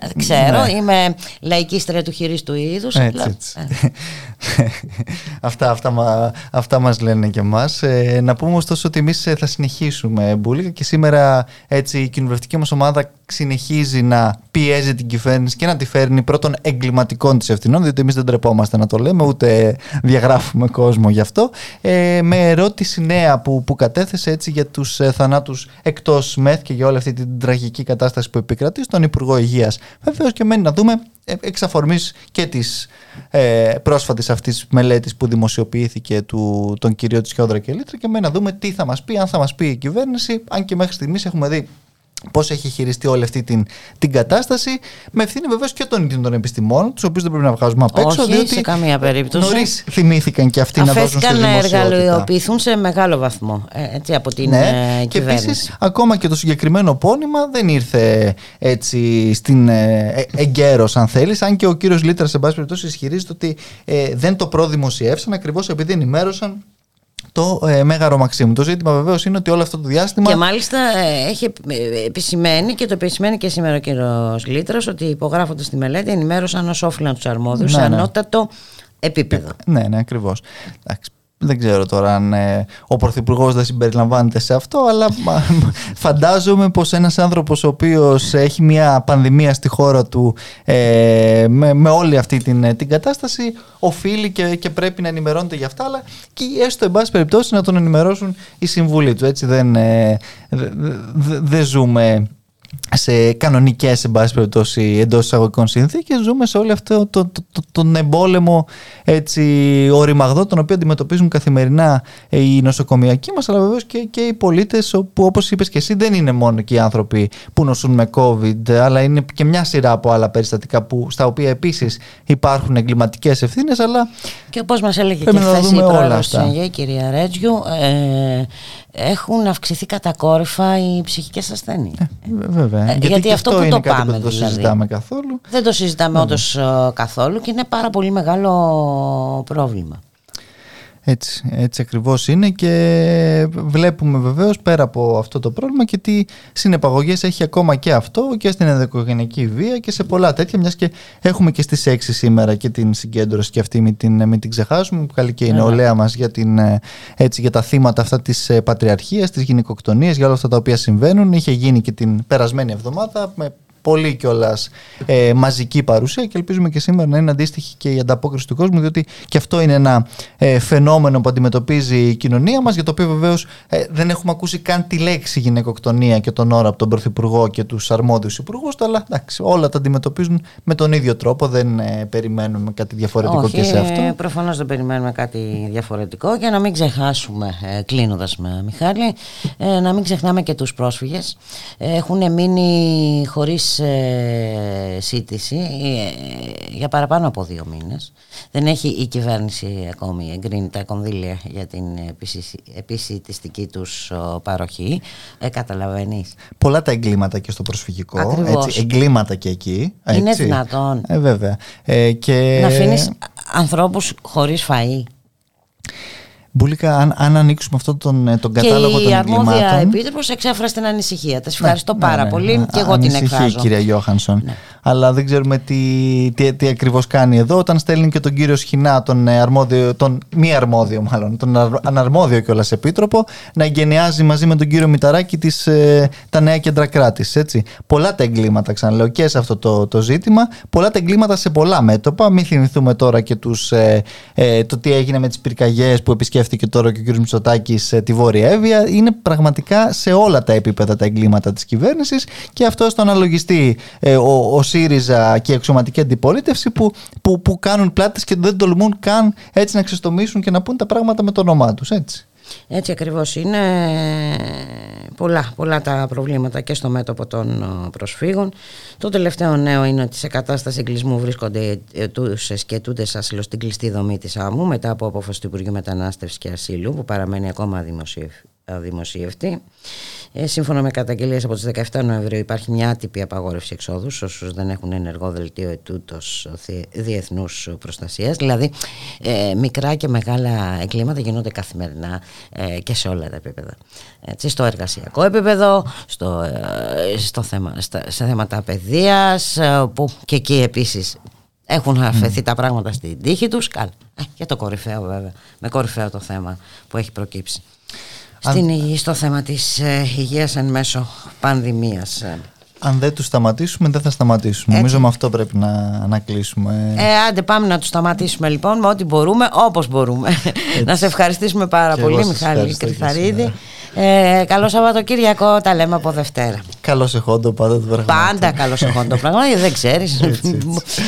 ε, ξέρω, Ναι. είμαι λαϊκίστρια του χειρίστου είδους. Έτσι, απλά- έτσι. <laughs> αυτά, αυτά, μα- αυτά μας λένε και εμάς. Ε, να πούμε ωστόσο ότι εμείς ε, θα συνεχίσουμε Μπούλικα και σήμερα έτσι, η κοινοβουλευτική μας ομάδα συνεχίζει να πιέζει την κυβέρνηση και να τη φέρνει πρώτων εγκληματικών της ευθυνών διότι εμείς δεν τρεπόμαστε να το λέμε ούτε διαγράφουμε κόσμο γι' αυτό ε, με ερώτηση νέα που, που κατέθεσε έτσι για τους ε, θανάτους εκτός ΜΕΘ και για όλη αυτή την τραγική κατάσταση που επικρατεί στον Υπουργό Υγείας. Βεβαίως και μένει να δούμε ε, εξ αφορμής και της ε, πρόσφατης αυτής μελέτης που δημοσιοποιήθηκε του, τον κύριο Τσιόδρα και Λίτρα και μένει να δούμε τι θα μας πει, αν θα μας πει η κυβέρνηση, αν και μέχρι στιγμής έχουμε δει πώς έχει χειριστεί όλη αυτή την, την κατάσταση, με ευθύνη βεβαίως και των ίδιων των επιστημόνων, τους οποίους δεν πρέπει να βγάζουμε απ' έξω, Όχι, διότι σε καμία περίπτωση. νωρίς θυμήθηκαν και αυτοί να δώσουν στη Αφέθηκαν να δημοσιότητα. εργαλειοποιηθούν σε μεγάλο βαθμό ε, έτσι, από την Ναι, ε, και κυβέρνηση. επίση ακόμα και το συγκεκριμένο πόνημα δεν ήρθε έτσι στην ε, ε, εγκαίρος αν θέλεις αν και ο κύριος Λίτρας σε πάση περιπτώσει ισχυρίζεται ότι ε, δεν το προδημοσιεύσαν ακριβώς επειδή ενημέρωσαν το ε, Μέγαρο Μαξίμου. Το ζήτημα βεβαίως είναι ότι όλο αυτό το διάστημα Και μάλιστα ε, έχει ε, επισημαίνει και το επισημαίνει και σήμερα ο κύριος Λίτρας ότι υπογράφοντα τη μελέτη ενημέρωσαν ω όφυλαν τους αρμόδιου Ναι, σε ναι. ανώτατο επίπεδο. Ναι, ναι, ακριβώς. Δεν ξέρω τώρα αν ε, ο Πρωθυπουργός δεν συμπεριλαμβάνεται σε αυτό, αλλά μα- φαντάζομαι πως ένας άνθρωπος ο οποίος έχει μια πανδημία στη χώρα του ε, με, με όλη αυτή την, ε, την κατάσταση οφείλει και, και πρέπει να ενημερώνεται για αυτά, αλλά και έστω εν πάση περιπτώσει να τον ενημερώσουν οι συμβούλοι του. Έτσι δεν, ε, δε- δε- δεν ζούμε σε κανονικές εν πάση περιπτώσει εντός εισαγωγικών συνθήκες, ζούμε σε όλο αυτό το, το, το- τον εμπόλεμο έτσι, οριμαγδό τον οποίο αντιμετωπίζουν καθημερινά ε, οι νοσοκομιακοί μας, αλλά βεβαίως και, και οι πολίτες που όπως είπες και εσύ δεν είναι μόνο και οι άνθρωποι που νοσούν με COVID αλλά είναι και μια σειρά από άλλα περιστατικά που, στα οποία επίσης υπάρχουν εγκληματικές ευθύνες, αλλά Και όπως μας έλεγε και Πρέπει να χθε η δούμε όλα πρόεδρος αυτά. της ΕΝΓΕ, η κυρία Ρέτζιου, ε, έχουν αυξηθεί κατακόρυφα οι ψυχικές ασθένειες. βε- βέβαια. Ε, γιατί και αυτό που είναι το κάτι πάμε, που δεν το δηλαδή. συζητάμε καθόλου. Δεν το συζητάμε όντως ε, καθόλου και είναι πάρα πολύ μεγάλο πρόβλημα. Έτσι, έτσι ακριβώς είναι και βλέπουμε βεβαίως πέρα από αυτό το πρόβλημα και τι συνεπαγωγές έχει ακόμα και αυτό και στην ενδοοικογενειακή βία και σε πολλά τέτοια μιας και έχουμε και στις 6 σήμερα και την συγκέντρωση και αυτή μην την, μην την ξεχάσουμε που καλή και η νεολαία μας για, την, ε, έτσι, για τα θύματα αυτά της ε, πατριαρχίας, της γυναικοκτονίας για όλα αυτά τα οποία συμβαίνουν. Είχε γίνει και την περασμένη εβδομάδα με πολύ κιόλας ε, μαζική παρουσία και ελπίζουμε και σήμερα να είναι αντίστοιχη και η ανταπόκριση του κόσμου, διότι και αυτό είναι ένα ε, φαινόμενο που αντιμετωπίζει η κοινωνία μας, για το οποίο βεβαίως ε, δεν έχουμε ακούσει καν τη λέξη γυναικοκτονία και τον όρο από τον Πρωθυπουργό και τους αρμόδιους υπουργούς, αλλά εντάξει, όλα τα αντιμετωπίζουν με τον ίδιο τρόπο, δεν ε, περιμένουμε κάτι διαφορετικό Όχι, και σε αυτό. ε, προφανώς δεν περιμένουμε κάτι διαφορετικό και να μην ξεχάσουμε, ε, κλείνοντας με Μιχάλη, ε, να μην ξεχνάμε και τους πρόσφυγες. Ε, έχουν μείνει χωρίς ε, σύντηση ε, για παραπάνω από δύο μήνες. Δεν έχει η κυβέρνηση ακόμη εγκρίνει τα κονδύλια για την επισυ- επισητιστική τους ο, παροχή. Ε, καταλαβαίνεις. Πολλά τα εγκλήματα και στο προσφυγικό. Ακριβώς. Έτσι, εγκλήματα και εκεί. Είναι έτσι. δυνατόν. Ε, βέβαια. Ε, και... Να αφήνεις ανθρώπους χωρίς φαΐ. Μπουλίκα, αν, αν ανοίξουμε αυτόν τον, ε, τον κατάλογο και των η αρμόδια εγκλημάτων. επίτροπος εξέφρασε την ανησυχία. Τα ευχαριστώ Ναι, πάρα ναι, πολύ ναι. και εγώ την Ανησυχεί εκφράζω. η κυρία Γιώχανσον. Ναι. Αλλά δεν ξέρουμε τι, τι, τι ακριβώς κάνει εδώ. Όταν στέλνει και τον κύριο Σχοινά, τον, ε, αρμόδιο, τον μη αρμόδιο μάλλον, τον αρ- αναρμόδιο κιόλας επίτροπο, να εγκαινιάζει μαζί με τον κύριο Μηταράκη τις, ε, τα νέα κέντρα κράτησης. Πολλά τα εγκλήματα, ξαναλέω, και σε αυτό το, το ζήτημα. Πολλά τα εγκλήματα σε πολλά μέτωπα. Μην θυμηθούμε τώρα και τους, ε, ε, το τι έγινε με τις πυρκαγιές που επισκέφθηκε τώρα και ο κύριος Μητσοτάκης τη Βόρεια Εύβοια. Είναι πραγματικά σε όλα τα επίπεδα τα εγκλήματα της κυβέρνησης και αυτό στο αναλογιστεί ε, ο, ο ΣΥΡΙΖΑ και η αξιωματική αντιπολίτευση που, που, που κάνουν πλάτες και δεν τολμούν καν έτσι να ξεστομίσουν και να πούν τα πράγματα με το όνομά τους. Έτσι. Έτσι ακριβώς είναι πολλά, πολλά τα προβλήματα και στο μέτωπο των ε, προσφύγων. Το τελευταίο νέο είναι ότι σε κατάσταση εγκλισμού βρίσκονται ετούσες και ετούντες άσυλος στην κλειστή δομή της άμμου μετά από απόφαση του Υπουργείου Μετανάστευσης και Ασύλου που παραμένει ακόμα αδημοσιευ- αδημοσιευτή. Ε, σύμφωνα με καταγγελίες από τις 17 Νοεμβρίου υπάρχει μια άτυπη απαγόρευση εξόδους όσους δεν έχουν ενεργό δελτίο ετούτος διεθνούς προστασίας. Δηλαδή ε, μικρά και μεγάλα εγκλήματα γίνονται καθημερινά ε, και σε όλα τα επίπεδα. Έτσι, στο εργασιακό επίπεδο, στο, ε, στο θέμα, στα, σε θέματα παιδείας ε, που και εκεί επίσης έχουν αφαιθεί τα πράγματα στην τύχη τους. Καλά. Ε, και το κορυφαίο βέβαια, με κορυφαίο το θέμα που έχει προκύψει. Στην, υγεία- στο θέμα της ε, υγείας εν μέσω πανδημίας. Ε, Αν δεν τους σταματήσουμε, δεν θα σταματήσουμε. Νομίζω με αυτό πρέπει να, να κλείσουμε. Ε, άντε πάμε να τους σταματήσουμε λοιπόν με ό,τι μπορούμε, όπως μπορούμε. να σε ευχαριστήσουμε πάρα Και εγώ πολύ σας Μιχάλη ευχαριστώ και Κρυθαρίδη. Σήμερα. Ε, καλό Σαββατοκύριακο, τα λέμε από Δευτέρα. Καλώς εχόντο πάντα το πράγμα. Πάντα καλό εχόντο το πράγμα, γιατί δεν ξέρεις.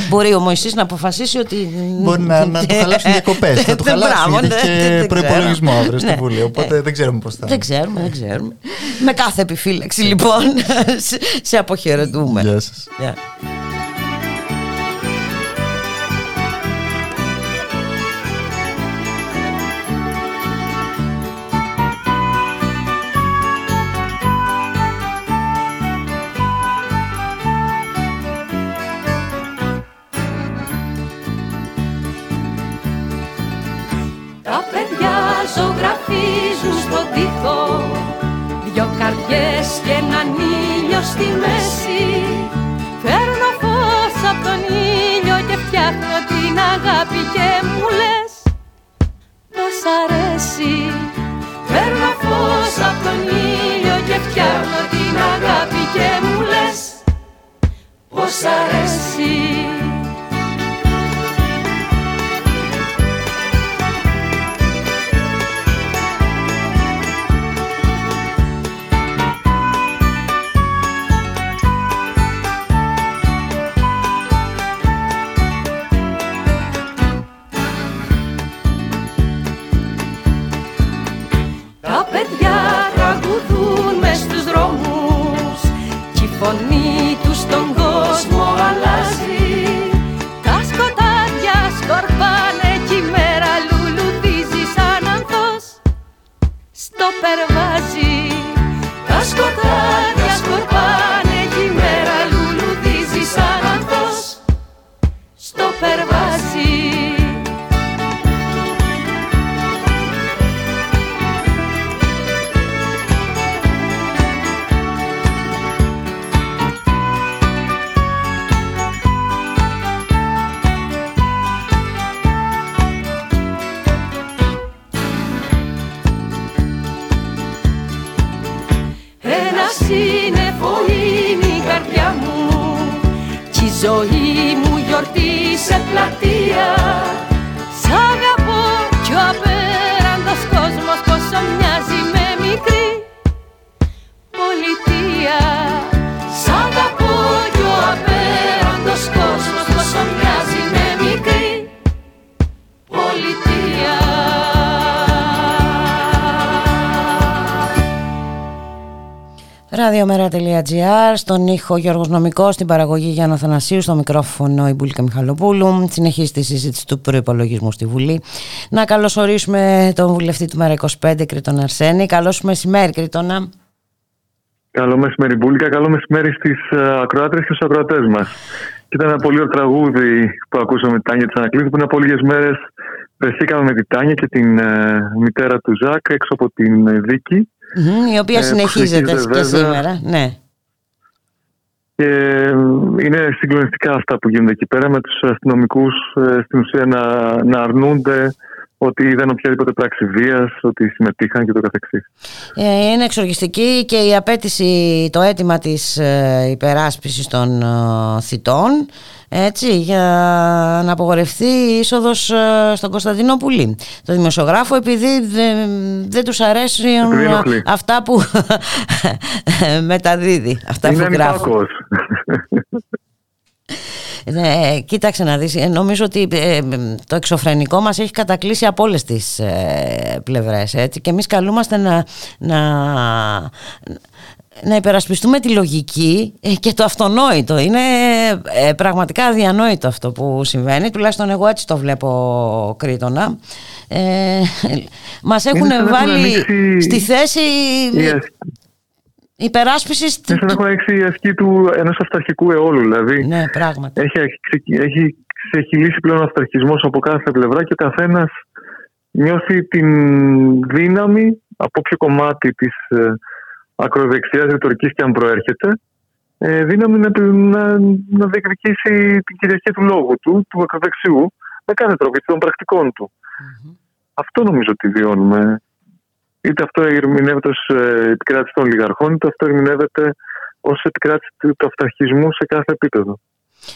Μπορεί ο Μωυσής να αποφασίσει ότι. Μπορεί να, να του χαλάσουν διακοπές. θα του <laughs> Δεν- χαλάσουν μπράβο, γιατί ναι, έχει δεν και ξέρω. προπολογισμό αύριο στη Ναι. Βουλή. Οπότε Ε, δεν ξέρουμε πώς θα Δεν ξέρουμε, δεν ξέρουμε. Με κάθε επιφύλαξη λοιπόν σε, <laughs> σε αποχαιρετούμε. Γεια σας. Πως αρέσει Ραδιομέρα.gr, στον ήχο Γιώργος Νομικός, στην παραγωγή Γιάννα Θανασίου, στο μικρόφωνο η Μπουλίκα Μιχαλοπούλου. Συνεχίζει τη συζήτηση του προπολογισμού στη Βουλή. Να καλωσορίσουμε τον βουλευτή του Μέρα 25, Κρήτον Αρσένη. Καλώς μεσημέρι, Κρήτονα. Καλό μεσημέρι, Μπούλικα. Καλό μεσημέρι στις ακροάτρε και στους ακροατές μας. Και ήταν ένα πολύ ωραίο τραγούδι που ακούσαμε την Τάνια της Ανακλήδη που είναι από λίγες μέρες βρεθήκαμε με την Τάνια και την ε, μητέρα του Ζακ έξω από την ε, δίκη. Μμμ, η οποία Ε, συνεχίζεται συνεχίζεται και βέβαια. σήμερα. Ναι. Και ε, είναι συγκλονιστικά αυτά που γίνονται εκεί πέρα με τους αστυνομικούς ε, στην ουσία να, να αρνούνται ότι είδαν οποιαδήποτε πράξη βίας, ότι συμμετείχαν και το καθεξής. Ε, Είναι εξοργιστική και η απέτηση, το αίτημα της ε, υπεράσπισης των ε, θητών έτσι, για να απογορευτεί η είσοδος ε, στον Κωνσταντινόπουλη. Το δημοσιογράφο επειδή δεν, δεν τους αρέσουν Επειδή ενοχλεί. αυτά που <laughs> μεταδίδει, αυτά είναι που γράφει. <laughs> ανυπάκοος. Ναι, κοίταξε να δεις, ε, νομίζω ότι ε, το εξωφρενικό μας έχει κατακλείσει από όλες τις ε, πλευρές έτσι, και εμείς καλούμαστε να, να, να υπερασπιστούμε τη λογική ε, και το αυτονόητο. Είναι ε, πραγματικά αδιανόητο αυτό που συμβαίνει, τουλάχιστον εγώ έτσι το βλέπω Κρήτονα. Ε, <laughs> μας έχουν σαν να έχουν βάλει ανοίξει στη θέση Η ασκ- υπεράσπισης Είναι σαν να έχουν ανοίξει η ασκή του ενός αυταρχικού αιώλου. Δηλαδή Ναι, πράγματι. έχει, ξε- έχει ξεχυλήσει πλέον ο αυταρχισμός από κάθε πλευρά και ο καθένας νιώθει την δύναμη από όποιο κομμάτι της ε, ακροδεξιάς ρητορικής και αν προέρχεται ε, δύναμη να, να, να διεκδικήσει την κυριαρχία του λόγου του, του ακροδεξιού με κάθε τρόπο και των πρακτικών του. Αυτό νομίζω ότι βιώνουμε. Είτε αυτό ερμηνεύεται ως ε, επικράτηση των ολιγαρχών, είτε αυτό ερμηνεύεται ως επικράτηση του του αυταρχισμού σε κάθε επίπεδο.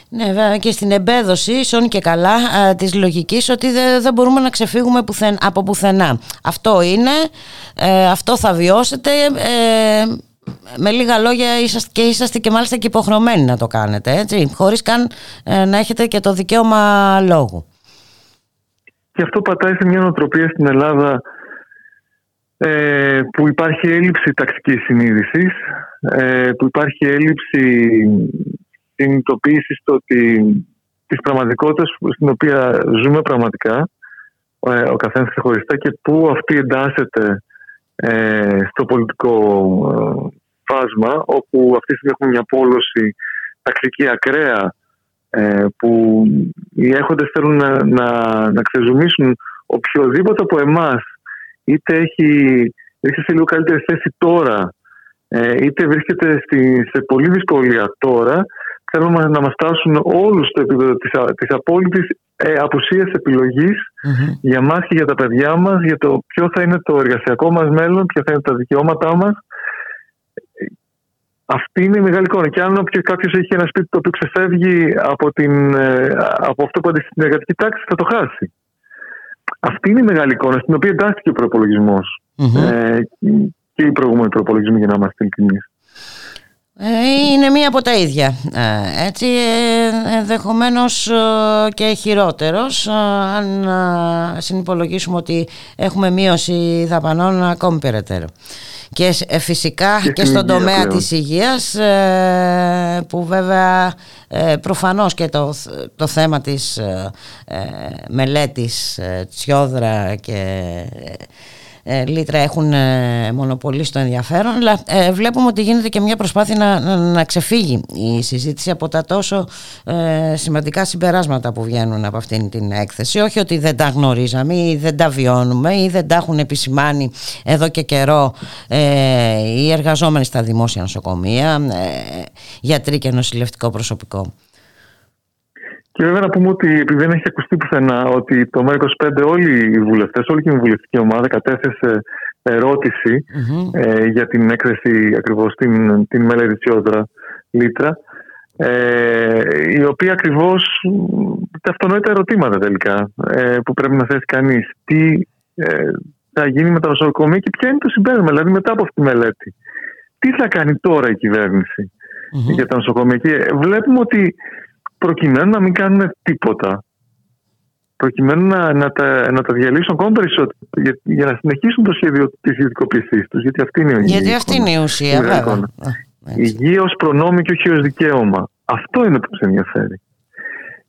Ναι, βέβαια και στην εμπέδωση, ίσον και καλά, α, της λογικής ότι δεν, δεν μπορούμε να ξεφύγουμε πουθεν, από πουθενά. Αυτό είναι, ε, αυτό θα βιώσετε, ε, με λίγα λόγια είσαστε και είσαστε και μάλιστα και υποχρεωμένοι να το κάνετε, έτσι, χωρίς καν ε, να έχετε και το δικαίωμα λόγου. Και αυτό πατάει σε μια νοοτροπία στην Ελλάδα ε, που υπάρχει έλλειψη ταξικής συνείδησης, ε, που υπάρχει έλλειψη συνειδητοποίησης το ότι της πραγματικότητας στην οποία ζούμε πραγματικά ε, ο καθένας ξεχωριστά και πού αυτή εντάσσεται ε, στο πολιτικό ε, φάσμα όπου αυτή τη στιγμή έχουμε μια πόλωση ταξική ακραία ε, που οι έχοντες θέλουν να, να, να ξεζουμίσουν οποιοδήποτε από εμάς είτε έχει βρίσκεται σε λίγο καλύτερη θέση τώρα ε, είτε βρίσκεται στη, σε πολύ δυσκολία τώρα θέλουν να μας φτάσουν όλους στο επίπεδο της, α- της απόλυτης ε, απουσίας επιλογής για μας και για τα παιδιά μας για το ποιο θα είναι το εργασιακό μας μέλλον, ποια θα είναι τα δικαιώματά μας αυτή είναι η μεγάλη εικόνα. Και αν κάποιος έχει ένα σπίτι το οποίο ξεφεύγει από, την, ε, από αυτό που αντιστοιχεί στην εργατική τάξη, θα το χάσει. Αυτή είναι η μεγάλη εικόνα στην οποία εντάσσεται ο προπολογισμός. Ε, και οι προηγούμενοι προπολογισμοί, για να είμαστε ειλικρινείς. Ε, είναι μία από τα ίδια. Ε, έτσι, ε, ενδεχομένως ε, και χειρότερος, ε, αν ε, συνυπολογίσουμε ότι έχουμε μείωση δαπανών ακόμη περαιτέρω. Και ε, φυσικά και, στην στον υγεία τομέα πλέον. της υγείας ε, που βέβαια ε, προφανώς και το, το θέμα της ε, ε, μελέτης ε, Τσιόδρα και ε, Λίτρα έχουν ε, μονοπολίσει το ενδιαφέρον αλλά ε, βλέπουμε ότι γίνεται και μια προσπάθεια να, να, να ξεφύγει η συζήτηση από τα τόσο ε, σημαντικά συμπεράσματα που βγαίνουν από αυτήν την έκθεση. Όχι ότι δεν τα γνωρίζαμε ή δεν τα βιώνουμε ή δεν τα έχουν επισημάνει εδώ και καιρό ε, οι εργαζόμενοι στα δημόσια νοσοκομεία ε, γιατροί και νοσηλευτικό προσωπικό Και βέβαια να πούμε ότι επειδή δεν έχει ακουστεί πουθενά ότι το ΜΕΡΑ25 όλοι οι βουλευτές, όλη και η βουλευτική ομάδα κατέθεσε ερώτηση ε, για την έκθεση ακριβώς την, την μελέτη Τσιόδρα Λίτρα. Ε, η οποία ακριβώς τα αυτονόητα ερωτήματα τελικά ε, που πρέπει να θέσει κανείς. Τι ε, θα γίνει με τα νοσοκομεία και ποια είναι το συμπέρασμα, δηλαδή μετά από αυτή τη μελέτη. Τι θα κάνει τώρα η κυβερνηση για τα νοσοκομεία. Και βλέπουμε ότι προκειμένου να μην κάνουν τίποτα, προκειμένου να, να, τα, να τα διαλύσουν ακόμα περισσότερο για, για να συνεχίσουν το σχέδιο της ιδιωτικοποίησής τους. Γιατί αυτή είναι η γιατί η αυτή εικόνα, είναι η ουσία μεγάλη βέβαια εικόνα. Α, έτσι. Υγεία ως προνόμιο και όχι ως δικαίωμα. Αυτό είναι που τους ενδιαφέρει.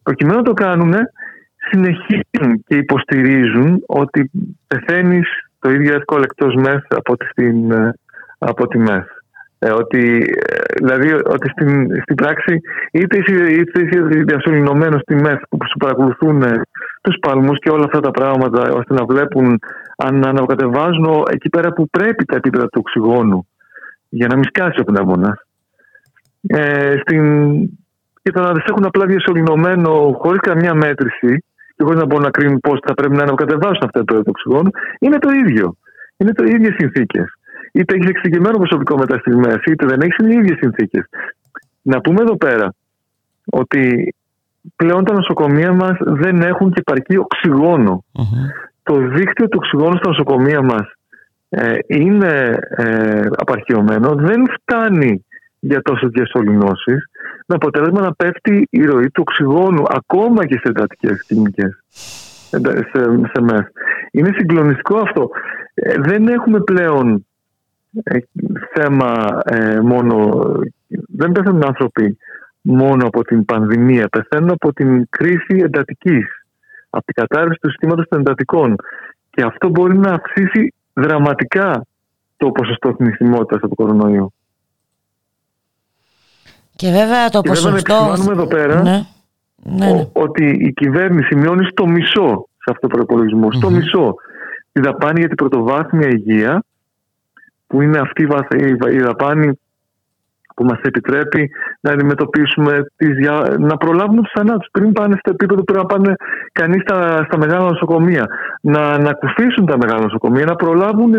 Προκειμένου να το κάνουν, συνεχίζουν και υποστηρίζουν ότι πεθαίνεις το ίδιο εύκολο εκτός ΜΕΘ από τη, στην, ε, από τη ΜΕΘ. Ε, ότι, ε, δηλαδή ότι στην, στην πράξη είτε είσαι, είτε είσαι διασωληνωμένο στη ΜΕΘ που σου παρακολουθούν ε, τους παλμούς και όλα αυτά τα πράγματα ώστε να βλέπουν αν ανακατεβάζουν εκεί πέρα που πρέπει τα επίπεδα του οξυγόνου για να μην σκάσει ο πνεύμονα. Ε, στην... Και το να τι έχουν απλά διασωληνωμένο χωρίς καμιά μέτρηση και χωρίς να μπορούν να κρίνουν πώς θα πρέπει να ανακατεβάσουν αυτά τα επίπεδα του οξυγόνου, είναι το ίδιο. Είναι το ίδιες συνθήκες. Είτε έχεις εξειδικευμένο προσωπικό με τα είτε δεν έχεις, είναι οι ίδιες συνθήκες. Να πούμε εδώ πέρα ότι πλέον τα νοσοκομεία μας δεν έχουν και επαρκή Το δίκτυο του οξυγόνου στα νοσοκομεία μας ε, είναι ε, απαρχαιωμένο, δεν φτάνει για τόσες διασωληνώσεις, με αποτέλεσμα να πέφτει η ροή του οξυγόνου ακόμα και σε εντατικές κλινικές. Σε, σε Είναι συγκλονιστικό αυτό. Ε, δεν έχουμε πλέον ε, θέμα ε, μόνο. Δεν πέθανουν άνθρωποι μόνο από την πανδημία, πεθαίνουν από την κρίση εντατικής, από την κατάρρευση του συστήματος των εντατικών. Και αυτό μπορεί να αυξήσει δραματικά το ποσοστό θνησιμότητας από το κορονοϊό. Και βέβαια το και ποσοστό. Βέβαια να εδώ πέρα ναι. Ναι, ναι. ότι η κυβέρνηση μειώνει στο μισό σε αυτό το προπολογισμό. Στο μισό τη δαπάνη για την πρωτοβάθμια υγεία, που είναι αυτή η δαπάνη που μας επιτρέπει να αντιμετωπίσουμε, τις, να προλάβουμε τους θανάτους πριν πάνε στο επίπεδο που να πάνε κανείς στα, στα μεγάλα νοσοκομεία, να, να κουφίσουν τα μεγάλα νοσοκομεία, να προλάβουν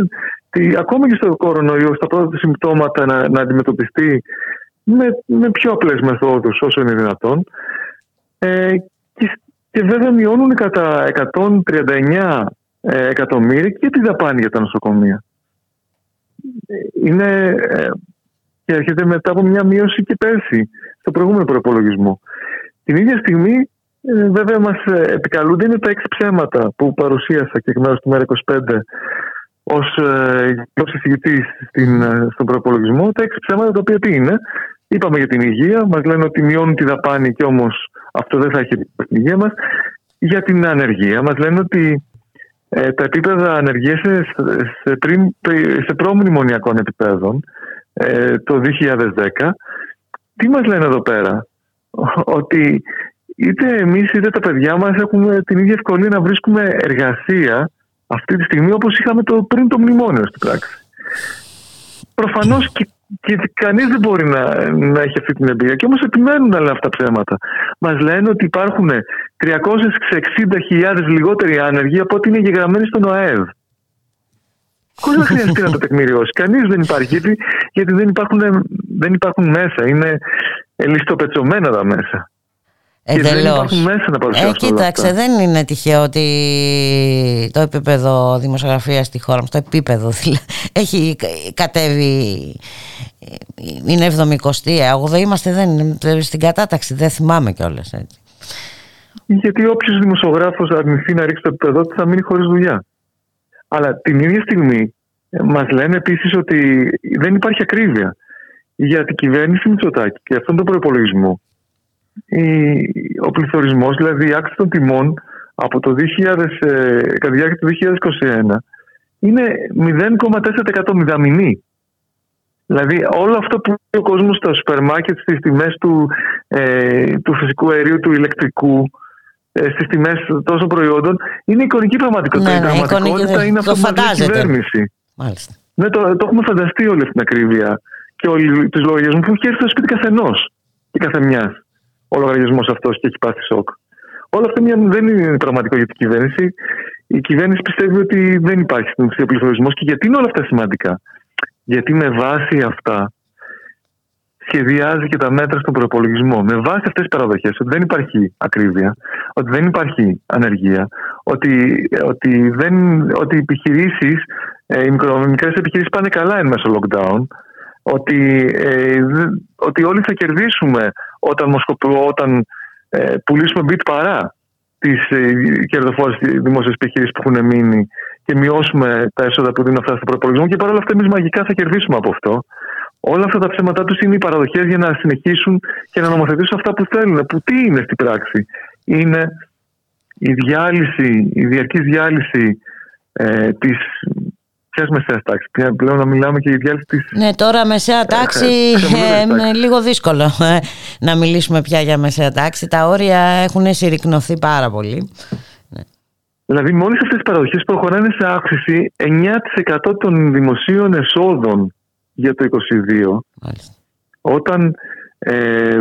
τη, ακόμα και στο κορονοϊό, στα πρώτα συμπτώματα να, να αντιμετωπιστεί με, με πιο απλές μεθόδους όσο είναι δυνατόν. Ε, και, και βέβαια μειώνουν κατά 139 ε, εκατομμύρια και τη δαπάνη για τα νοσοκομεία. Ε, είναι ε, και έρχεται μετά από μια μείωση και πέρσι στο προηγούμενο προπολογισμό. Την ίδια στιγμή, ε, βέβαια, μας ε, επικαλούνται είναι τα έξι ψέματα που παρουσίασα και εκ μέρους του ΜΕΡΑ25 ως εισηγητής στον προπολογισμό. Τα έξι ψέματα τα οποία τι είναι; Είπαμε για την υγεία, μας λένε ότι μειώνουν τη δαπάνη και όμως αυτό δεν θα έχει την υγεία μας. Για την ανεργία, μας λένε ότι ε, τα επίπεδα ανεργίας σε, σε, σε προμνημονιακών επιπέδων ε, το 2010. Τι μας λένε εδώ πέρα, ότι είτε εμείς είτε τα παιδιά μας έχουμε την ίδια ευκολία να βρίσκουμε εργασία αυτή τη στιγμή όπως είχαμε το, πριν το μνημόνιο στην πράξη. Προφανώς και, και κανείς δεν μπορεί να, να έχει αυτή την εμπειρία και όμως επιμένουν να λένε αυτά τα ψέματα. Μας λένε ότι υπάρχουν 360.000 λιγότεροι άνεργοι από ό,τι είναι γεγραμμένοι στον ΟΑΕΔ. Χωρίς να χρειαστεί να το τεκμηριώσει. Κανείς δεν υπάρχει, γιατί, γιατί δεν, υπάρχουν, δεν υπάρχουν μέσα. Είναι λιστοπετσωμένα τα μέσα. Εντελώς. Και δεν υπάρχουν μέσα να παρουσιάσουν. Ε, κοίταξε, δεν είναι τυχαίο ότι το επίπεδο δημοσιογραφίας στη χώρα μας, το επίπεδο δηλαδή, <laughs> έχει κατέβει. Είναι 70η, 8η, είμαστε δεν, στην κατάταξη, δεν θυμάμαι κιόλας έτσι. Γιατί όποιος δημοσιογράφος αρνηθεί να ρίξει το επίπεδο του θα μείνει χωρίς δουλειά. Αλλά την ίδια στιγμή ε, μας λένε επίσης ότι δεν υπάρχει ακρίβεια για την κυβέρνηση Μητσοτάκη και αυτόν τον προπολογισμό. Ο πληθωρισμός, δηλαδή η άξη των τιμών από το 2000, ε, κατά τη διάρκεια του 2021 είναι 0,4% μηδαμινή. Δηλαδή όλο αυτό που ο κόσμος στα σούπερ μάρκετ, στις τιμές του, ε, του φυσικού αερίου, του ηλεκτρικού, ε, στις τιμές τόσων προϊόντων είναι εικονική πραγματικότητα. Ναι, η ναι, πραγματικότητα είναι αυτό που η κυβέρνηση. Μάλιστα. Ναι, το, το έχουμε φανταστεί όλη αυτή την ακρίβεια και όλοι του λογαριασμού που έχει έρθει στο σπίτι καθενός και καθεμιάς. Ο λογαριασμός αυτός και έχει πάθει σοκ. Όλα αυτά δεν είναι πραγματικό για την κυβέρνηση. Η κυβέρνηση πιστεύει ότι δεν υπάρχει στην ουσία πληθωρισμός και γιατί είναι όλα αυτά σημαντικά. Γιατί με βάση αυτά σχεδιάζει και τα μέτρα στον προπολογισμό. Με βάση αυτές τις παραδοχές, ότι δεν υπάρχει ακρίβεια, ότι δεν υπάρχει ανεργία, ότι, ότι, δεν, ότι οι επιχειρήσεις, ε, οι μικρέ επιχειρήσεις πάνε καλά εν μέσω lockdown, ότι, ε, ότι όλοι θα κερδίσουμε όταν, όταν ε, πουλήσουμε bit παρά τις ε, κερδοφόρες δημόσιες επιχειρήσεις που έχουν μείνει και μειώσουμε τα έσοδα που δίνουν αυτά στο προπολογισμό και παρόλα αυτά εμείς μαγικά θα κερδίσουμε από αυτό. Όλα αυτά τα ψέματά τους είναι οι παραδοχές για να συνεχίσουν και να νομοθετήσουν αυτά που θέλουν. Που τι είναι στην πράξη, Είναι η διάλυση, η διαρκής διάλυση ε, της Ποια μεσαία τάξη, πλέον να μιλάμε και για διάλυση τη. Ναι, τώρα μεσαία τάξη είναι λίγο δύσκολο ε, να μιλήσουμε πια για μεσαία τάξη. Τα όρια έχουν συρρυκνωθεί πάρα πολύ. Ναι. Δηλαδή, με όλε αυτές τις παραδοχές προχωράνε σε αύξηση 9% των δημοσίων εσόδων για το 2022. Μάλιστα. Όταν ε,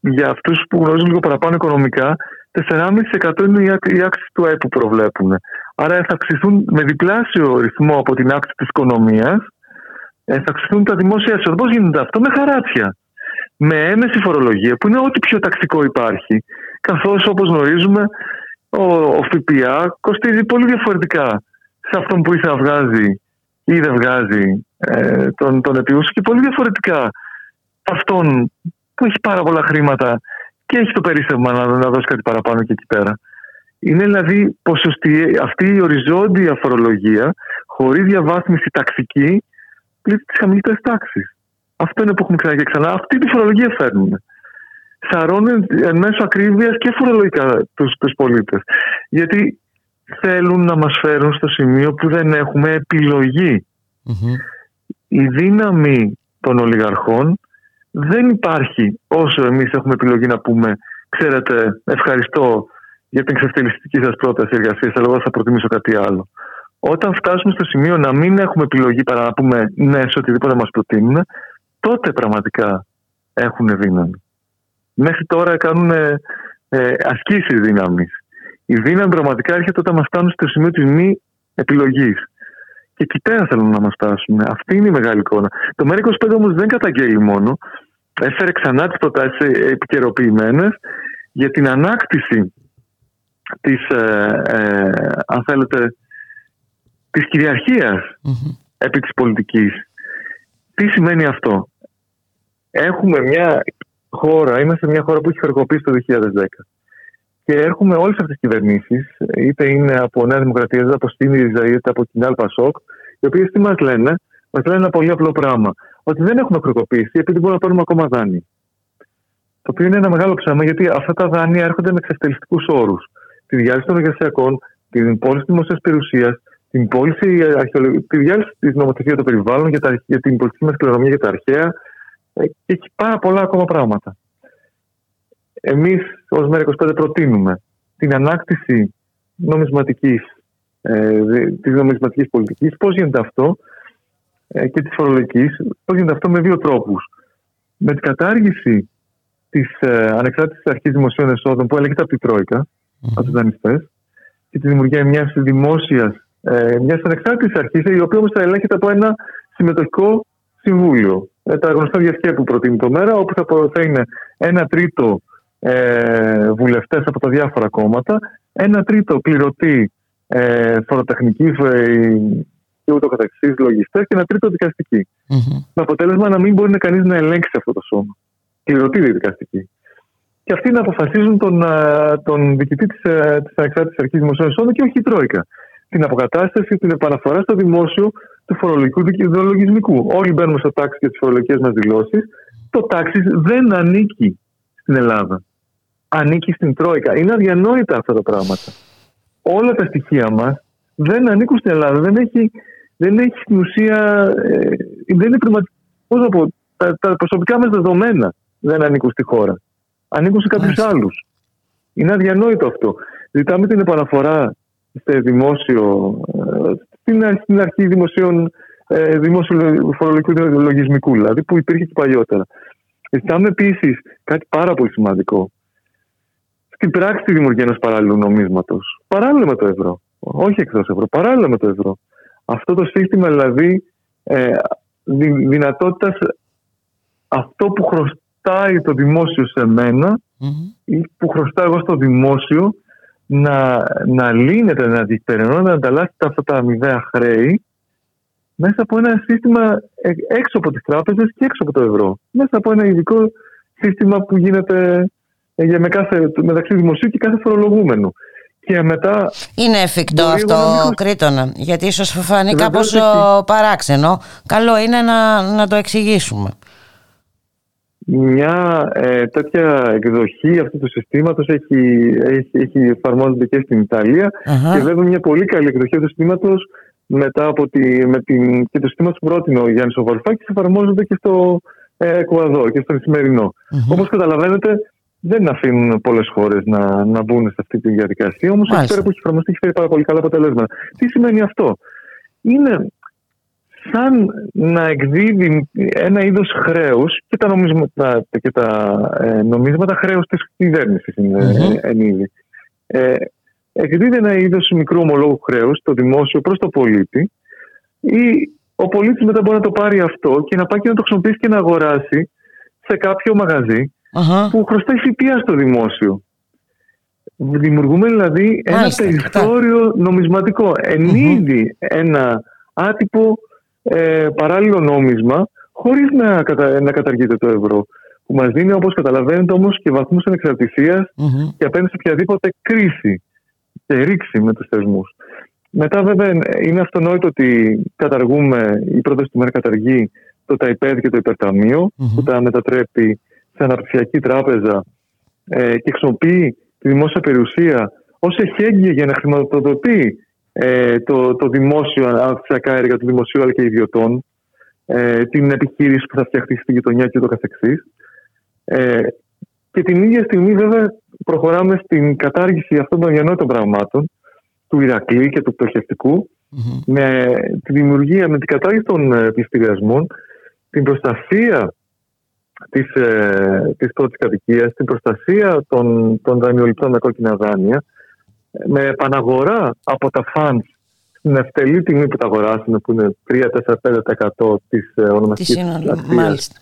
για αυτούς που γνωρίζουν λίγο παραπάνω οικονομικά, 4,5% είναι η άκ- η αύξηση του ΑΕΠ που προβλέπουν. Άρα θα αυξηθούν με διπλάσιο ρυθμό από την αύξηση της οικονομίας, ε, θα αυξηθούν τα δημόσια έσοδα. Πώς γίνεται αυτό; Με χαράτσια. Με έμεση φορολογία, που είναι ό,τι πιο ταξικό υπάρχει. Καθώς όπως γνωρίζουμε, ο, ο ΦΠΑ κοστίζει πολύ διαφορετικά σε αυτόν που ήθελε να βγάζει ή δεν βγάζει ε, τον, τον επιούσιο και πολύ διαφορετικά αυτόν που έχει πάρα πολλά χρήματα και έχει το περίσσευμα να, να δώσει κάτι παραπάνω και εκεί πέρα. Είναι δηλαδή ποσοστή, αυτή η οριζόντια φορολογία χωρίς διαβάθμιση ταξική πλήττει τις χαμηλότερες τάξεις. Αυτό είναι που έχουμε ξανά και ξανά. Αυτή τη φορολογία φέρνουν. Σαρώνουν εν μέσω ακρίβειας και φορολογικά τους τους πολίτες. Γιατί θέλουν να μας φέρουν στο σημείο που δεν έχουμε επιλογή Μμμ. η δύναμη των ολιγαρχών δεν υπάρχει όσο εμείς έχουμε επιλογή να πούμε ξέρετε ευχαριστώ για την εξευτελιστική σας πρόταση εργασίας αλλά εγώ θα προτιμήσω κάτι άλλο. Όταν φτάσουμε στο σημείο να μην έχουμε επιλογή παρά να πούμε ναι σε οτιδήποτε μας προτείνουν τότε πραγματικά έχουν δύναμη. Μέχρι τώρα κάνουν ε, ε, ασκήσεις δύναμης. Η δύναμη πραγματικά έρχεται όταν μας φτάνουν στο σημείο της μη επιλογής. Και εκεί πέρα θέλουν να μας φτάσουν. Αυτή είναι η μεγάλη εικόνα. Το ΜΕΡΑ25 όμως δεν καταγγέλει μόνο. Έφερε ξανά τις προτάσεις επικαιροποιημένες για την ανάκτηση της, ε, ε, αν θέλετε, της κυριαρχίας Μμμ. επί της πολιτικής. Τι σημαίνει αυτό; Έχουμε μια χώρα, είμαστε μια χώρα που έχει χρεοκοπήσει το 2010. Και έχουμε όλες αυτές τις κυβερνήσεις, είτε είναι από Νέα Δημοκρατία, είτε από ΣΥΡΙΖΑ, είτε από την ΑΛΠΑΣΟΚ, οι οποίες τι μας λένε, μας λένε ένα πολύ απλό πράγμα. Ότι δεν έχουμε χρεοκοπήσει επειδή μπορούμε να πάρουμε ακόμα δάνεια. Το οποίο είναι ένα μεγάλο ψέμα γιατί αυτά τα δάνεια έρχονται με εξευτελιστικούς όρους. Τη διάλυση των εργασιακών, την πώληση τη δημοσία περιουσίας, την πώληση αρχαιολο- τη διάλυση της νομοθεσίας των περιβάλλων για, τα, για την πολιτική μας κληρονομιά για τα αρχαία. ε, Και έχει πάρα πολλά ακόμα πράγματα. Εμείς ως ΜΕΡΑ25 προτείνουμε την ανάκτηση νομισματικής, ε, δι- της νομισματικής πολιτικής. Πώς γίνεται αυτό ε, και της φορολογικής. Πώς γίνεται αυτό με δύο τρόπους. Με την κατάργηση της ε, ανεξάρτητης αρχής δημοσίων εσόδων που έλεγεται από την Τρόικα, από τους δανειστές, και τη δημιουργία μιας δημόσιας, ε, μιας ανεξάρτητης αρχής, η οποία όμως θα ελέγχεται από ένα συμμετοχικό συμβούλιο. Ε, τα γνωστά διαρκεία που προτείνει το ΜΕΡΑ, όπου θα, προ- θα είναι ένα τρίτο ε, βουλευτές από τα διάφορα κόμματα, ένα τρίτο πληρωτή ε, φοροτεχνική ε, και ούτω καθεξής λογιστές και ένα τρίτο δικαστική. Μμμ. Με αποτέλεσμα να μην μπορεί να κανείς να ελέγξει αυτό το σώμα. Πληρωτή δικαστική. Και αυτοί να αποφασίζουν τον, α, τον διοικητή της, ε, της Ανεξάρτητης Αρχής Δημοσίων Εσόδων και όχι η Τρόικα. Την αποκατάσταση, την επαναφορά στο δημόσιο του φορολογικού δικαι- λογισμικού. Όλοι μπαίνουμε στο τάξη για τις φορολογικές μας δηλώσεις. Το τάξη δεν ανήκει στην Ελλάδα. Ανήκει στην Τρόικα. Είναι αδιανόητα αυτά τα πράγματα. Όλα τα στοιχεία μας δεν ανήκουν στην Ελλάδα. Δεν έχει, δεν έχει στην ουσία. Ε, δεν είναι πραγματικό. Πώς να πω, τα, τα προσωπικά μας δεδομένα δεν ανήκουν στη χώρα. Ανήκουν σε κάποιους Μάλιστα. άλλους. Είναι αδιανόητο αυτό. Ζητάμε την επαναφορά στο δημόσιο, ε, στην, αρχ- στην αρχή δημοσίων, ε, δημόσιου φορολογικού λογισμικού, δηλαδή που υπήρχε και παλιότερα. Ζητάμε επίσης κάτι πάρα πολύ σημαντικό. Στην πράξη τη δημιουργία ενό παράλληλου νομίσματος. Παράλληλα με το ευρώ. Όχι εκτός ευρώ, παράλληλα με το ευρώ. Αυτό το σύστημα δηλαδή ε, δι, δυνατότητας αυτό που χρωστάει το δημόσιο σε μένα Μμμ. ή που χρωστάω εγώ στο δημόσιο να, να λύνεται, να διεκπεραιώνεται, να ανταλλάσσεται αυτά τα αμοιβαία χρέη μέσα από ένα σύστημα ε, έξω από τις τράπεζες και έξω από το ευρώ. Μέσα από ένα ειδικό σύστημα που γίνεται ε, για με κάθε, μεταξύ δημοσίου και κάθε φορολογούμενου. Και μετά Είναι εφικτό Μπορεί εγώ αυτό, να μην- Κρήτονα, γιατί ίσως φανεί Βεβαίως κάπως έχει. ο, παράξενο. Καλό είναι να, να το εξηγήσουμε. Μια ε, τέτοια εκδοχή αυτού του συστήματος έχει, έχει, έχει εφαρμόζεται και στην Ιταλία Αχα. και βέβαια μια πολύ καλή εκδοχή του συστήματος μετά από τη, με την, και το συστήμα που πρότεινε ο Γιάννης Οβαρφάκης εφαρμόζεται και στο ε, Εκουαδό και στο σημερινό. Μμμ. Όπως καταλαβαίνετε δεν αφήνουν πολλές χώρες να, να μπουν σε αυτή τη διαδικασία. Όμως εκεί πέρα που έχει εφαρμοστεί έχει φέρει πάρα πολύ καλά αποτελέσματα. Τι σημαίνει αυτό, Είναι σαν να εκδίδει ένα είδος χρέους και τα νομίσματα, και τα, ε, νομίσματα χρέους της κυβέρνησης είναι mm-hmm. εν είδη. Ε, εκδίδει ένα είδος μικρού ομολόγου χρέους, το δημόσιο προς το πολίτη, ή ο πολίτης μετά μπορεί να το πάρει αυτό και να πάει και να το χρησιμοποιήσει και να αγοράσει σε κάποιο μαγαζί που χρωστάει ΦΠΑ στο δημόσιο. Δημιουργούμε δηλαδή ένα περιθώριο νομισματικό. Εν ένα άτυπο ε, παράλληλο νόμισμα χωρίς να, κατα... να καταργείται το ευρώ. Που μας δίνει όπως καταλαβαίνετε όμως και βαθμούς ανεξαρτησίας και απέναντι σε οποιαδήποτε κρίση και ρήξη με τους θεσμούς. Μετά βέβαια είναι αυτονόητο ότι καταργούμε, η πρόταση του ΜΕΡ καταργεί το ΤΑΙΠΕΔ και το υπερταμειο που τα μετατρέπει σε αναπτυξιακή τράπεζα ε, και χρησιμοποιεί τη δημόσια περιουσία ως εχέγγυα για να χρηματοδοτεί ε, το, το δημόσιο αναπτυξιακά έργα του δημοσίου αλλά και ιδιωτών, ε, την επιχείρηση που θα φτιαχτεί στη γειτονιά και το καθεξής. Ε, και την ίδια στιγμή βέβαια προχωράμε στην κατάργηση αυτών των διανόητων πραγμάτων του Ηρακλή και του πτωχευτικου με τη δημιουργία, με την κατάργηση των ε, πληστηριασμών, την προστασία της, ε, της πρώτης κατοικίας, την προστασία των, των δανειοληπτών με κόκκινα δάνεια, με επαναγορά από τα funds στην ευτελή τιμή που τα αγοράσουν, που είναι 3-4-5% της ε, ονομαστικής Μάλιστα.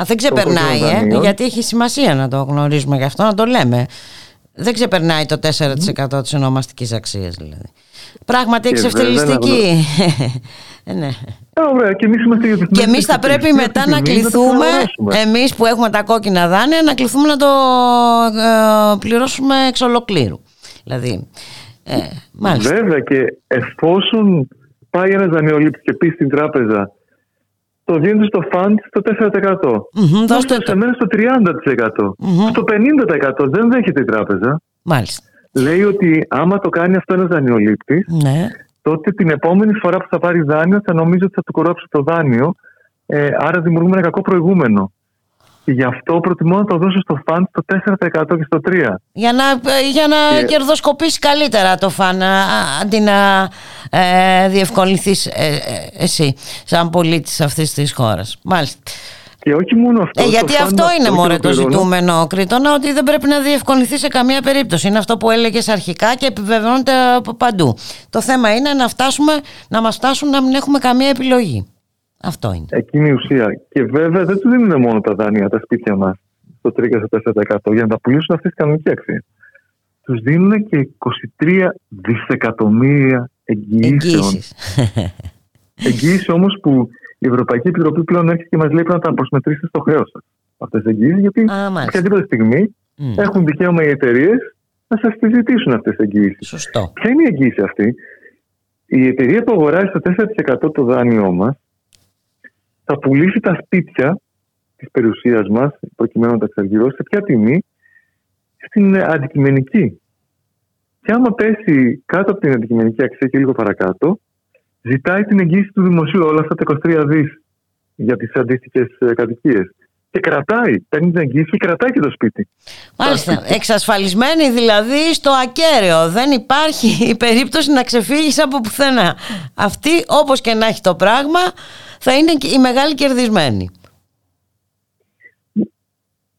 Α, δεν ξεπερνάει, ε, γιατί έχει σημασία να το γνωρίζουμε γι' αυτό, να το λέμε. Δεν ξεπερνάει το 4% mm. της ονομαστικής αξίας δηλαδή. Πράγματι εξευτελιστική. <laughs> Ε, ναι. Ωραία, και εμείς Και εμείς θα πρέπει μετά να κληθούμε, εμείς που έχουμε τα κόκκινα δάνεια, να κληθούμε να το ε, πληρώσουμε εξ ολοκλήρου. Δηλαδή, ε, μάλιστα. Βέβαια και εφόσον πάει ένας δανειολήπτης και πεις στην τράπεζα το δίνεις στο fund στο 4%. Mm-hmm, δώστε σε μένα στο 30%. Mm-hmm. Στο 50% δεν δέχεται η τράπεζα. Μάλιστα. Λέει ότι άμα το κάνει αυτό ένας δανειολήπτης, ναι. Τότε την επόμενη φορά που θα πάρει δάνειο θα νομίζει ότι θα του κορόψει το δάνειο. Ε, άρα δημιουργούμε ένα κακό προηγούμενο. Και γι' αυτό προτιμώ να το δώσω στο φαν στο 4% και στο 3%. Για να, για να και... κερδοσκοπήσεις καλύτερα το φαν αντί να ε, διευκολυνθείς ε, ε, εσύ σαν πολίτης αυτής της χώρας. Μάλιστα. Και όχι μόνο αυτό. Ε, γιατί αυτό είναι μόνο το ζητούμενο, Κρήτονα, ότι δεν πρέπει να διευκολυνθεί σε καμία περίπτωση. Είναι αυτό που έλεγες αρχικά και επιβεβαιώνεται από παντού. Το θέμα είναι να, φτάσουμε, να μας φτάσουν να μην έχουμε καμία επιλογή. Αυτό είναι. Εκείνη η ουσία. Και βέβαια δεν του δίνουν μόνο τα δάνεια, τα σπίτια μας, στο 3-4% για να τα πουλήσουν αυτή τη κανονική αξία. Τους δίνουν και 23 δισεκατομμύρια εγγυήσεων. <laughs> Εγγύηση όμως που η Ευρωπαϊκή Επιτροπή πλέον έρχεται και μας λέει πρέπει να τα προσμετρήσετε στο χρέος σας. Αυτές τι εγγύησει, γιατί οποιαδήποτε στιγμή mm. έχουν δικαίωμα οι εταιρείες να σας τη ζητήσουν αυτές τις εγγύησει. Σωστό. Ποια είναι η εγγύηση αυτή, η εταιρεία που αγοράζει το 4% το δάνειό μας θα πουλήσει τα σπίτια της περιουσίας μας, προκειμένου να τα εξαργυρώσει, σε ποια τιμή, στην αντικειμενική. Και άμα πέσει κάτω από την αντικειμενική αξία και λίγο παρακάτω, ζητάει την εγγύηση του δημοσίου όλα αυτά τα 23 δις για τις αντίστοιχες κατοικίες. Και κρατάει, παίρνει την εγγύηση και κρατάει και το σπίτι. Μάλιστα. Εξασφαλισμένη δηλαδή στο ακέραιο. Δεν υπάρχει <laughs> η περίπτωση να ξεφύγεις από πουθενά. Αυτή, όπως και να έχει το πράγμα, θα είναι η μεγάλη κερδισμένη.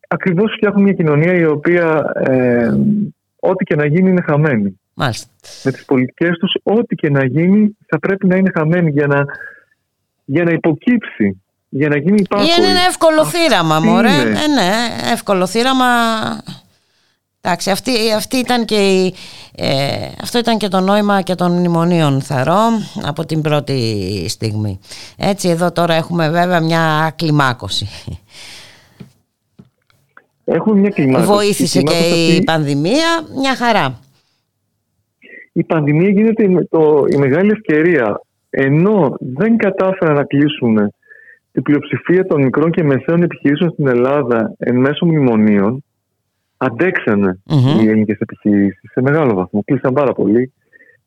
Ακριβώς φτιάχνουμε μια κοινωνία η οποία ε, ό,τι και να γίνει είναι χαμένη. Μάλιστα. Με τις πολιτικές τους ό,τι και να γίνει θα πρέπει να είναι χαμένη για να, για να υποκύψει, για να γίνει υπάκοη. Είναι ένα εύκολο θύραμα, μωρέ. Ε, ναι, εύκολο θύραμα Εντάξει, αυτή, αυτή ήταν και ε, αυτό ήταν και το νόημα και των μνημονίων θαρώ από την πρώτη στιγμή. Έτσι εδώ τώρα έχουμε βέβαια μια κλιμάκωση. Έχουμε μια κλιμάκωση. Βοήθησε και η πανδημία, μια χαρά. Η πανδημία γίνεται το, η μεγάλη ευκαιρία. Ενώ δεν κατάφεραν να κλείσουν την πλειοψηφία των μικρών και μεσαίων επιχειρήσεων στην Ελλάδα εν μέσω μνημονίων, αντεξανε οι ελληνικές επιχειρήσεις σε μεγάλο βαθμό. Κλείσαν πάρα πολύ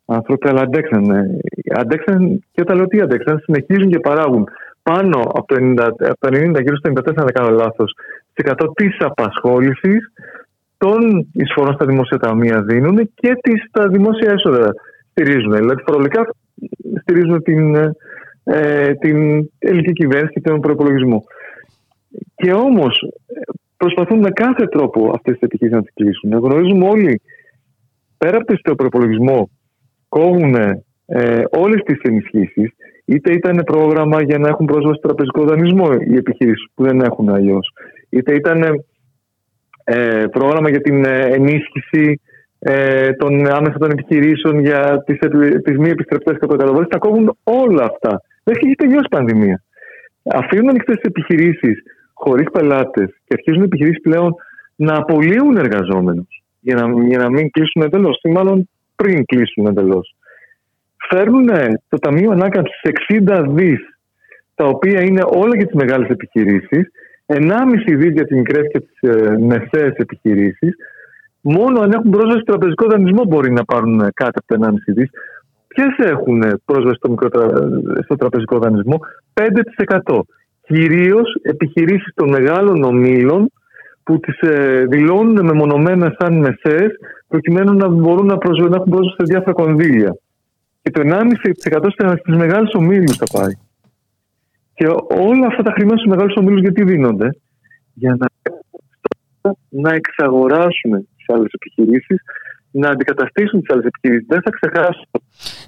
άνθρωποι, αλλά αντέξανε. Αντέξαν και όταν λέω τι αντέξαν, συνεχίζουν και παράγουν πάνω από το 90, από το 90 γύρω στο 94, αν δεν κάνω λάθος, 100 της απασχόλησης των εισφορών στα δημόσια ταμεία δίνουν και τις, τα δημόσια έσοδα στηρίζουν. Δηλαδή, φορολογικά στηρίζουν την, ε, την ελληνική κυβέρνηση και τον προπολογισμό. Και όμως προσπαθούν με κάθε τρόπο αυτές τις επιχειρήσει να τις κλείσουν. Γνωρίζουμε όλοι, πέρα από το προπολογισμό, κόβουν ε, όλες τις ενισχύσεις, είτε ήταν πρόγραμμα για να έχουν πρόσβαση στο τραπεζικό δανεισμό οι επιχειρήσεις που δεν έχουν αλλιώς, είτε ήταν ε, πρόγραμμα για την ε, ενίσχυση ε, των άμεσα των επιχειρήσεων για τις τις μη επιστρεπτές κατοκαταβολέ. Τα κόβουν όλα αυτά. Δεν έχει τελειώσει η πανδημία. Αφήνουν ανοιχτές τις επιχειρήσεις χωρίς πελάτες και αρχίζουν οι επιχειρήσεις πλέον να απολύουν εργαζόμενους για να, για να μην κλείσουν εντελώς ή μάλλον πριν κλείσουν εντελώς. Φέρνουν το Ταμείο Ανάκαμψης 60 δις, τα οποία είναι όλα για τις μεγάλες επιχειρήσεις, 1,5 δι για τι μικρέ και τις ε, μεσαίες επιχειρήσεις. Μόνο αν έχουν πρόσβαση στο τραπεζικό δανεισμό μπορεί να πάρουν κάτι από το 1,5 δις. Ποιες έχουν πρόσβαση στο, μικρό, στο τραπεζικό δανεισμό, 5%. Κυρίως επιχειρήσεις των μεγάλων ομίλων που τις ε, δηλώνουν μεμονωμένα σαν μεσαίες, προκειμένου να μπορούν να, προσβε... να έχουν πρόσβαση σε διάφορα κονδύλια. Και το 1,5% στις μεγάλες ομίλους θα πάει. Και όλα αυτά τα χρήματα στους μεγάλους ομίλους γιατί δίνονται, για να, να εξαγοράσουν τις άλλες επιχειρήσεις, να αντικαταστήσουν τις άλλες επιχειρήσεις. Δεν θα ξεχάσω.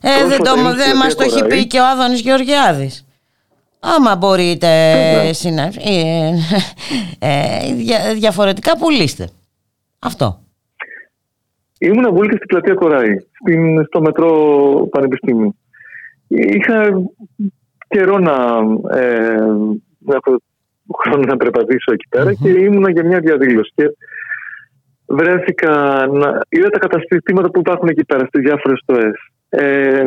Ε, δεν, το, δεν μας το έχει πει και ο Άδωνης Γεωργιάδης. Άμα μπορείτε ε, ε, ε, διαφορετικά πουλήστε. Αυτό. Ήμουν βούλη και στην πλατεία Κοράη, στην, στο μετρό Πανεπιστήμιου. Είχα καιρό να ε, έχω χρόνο να περπατήσω εκεί και ήμουνα για μια διαδήλωση. Και βρέθηκα να είδα τα καταστήματα που υπάρχουν εκεί πέρα στις διάφορες στοές. Ε,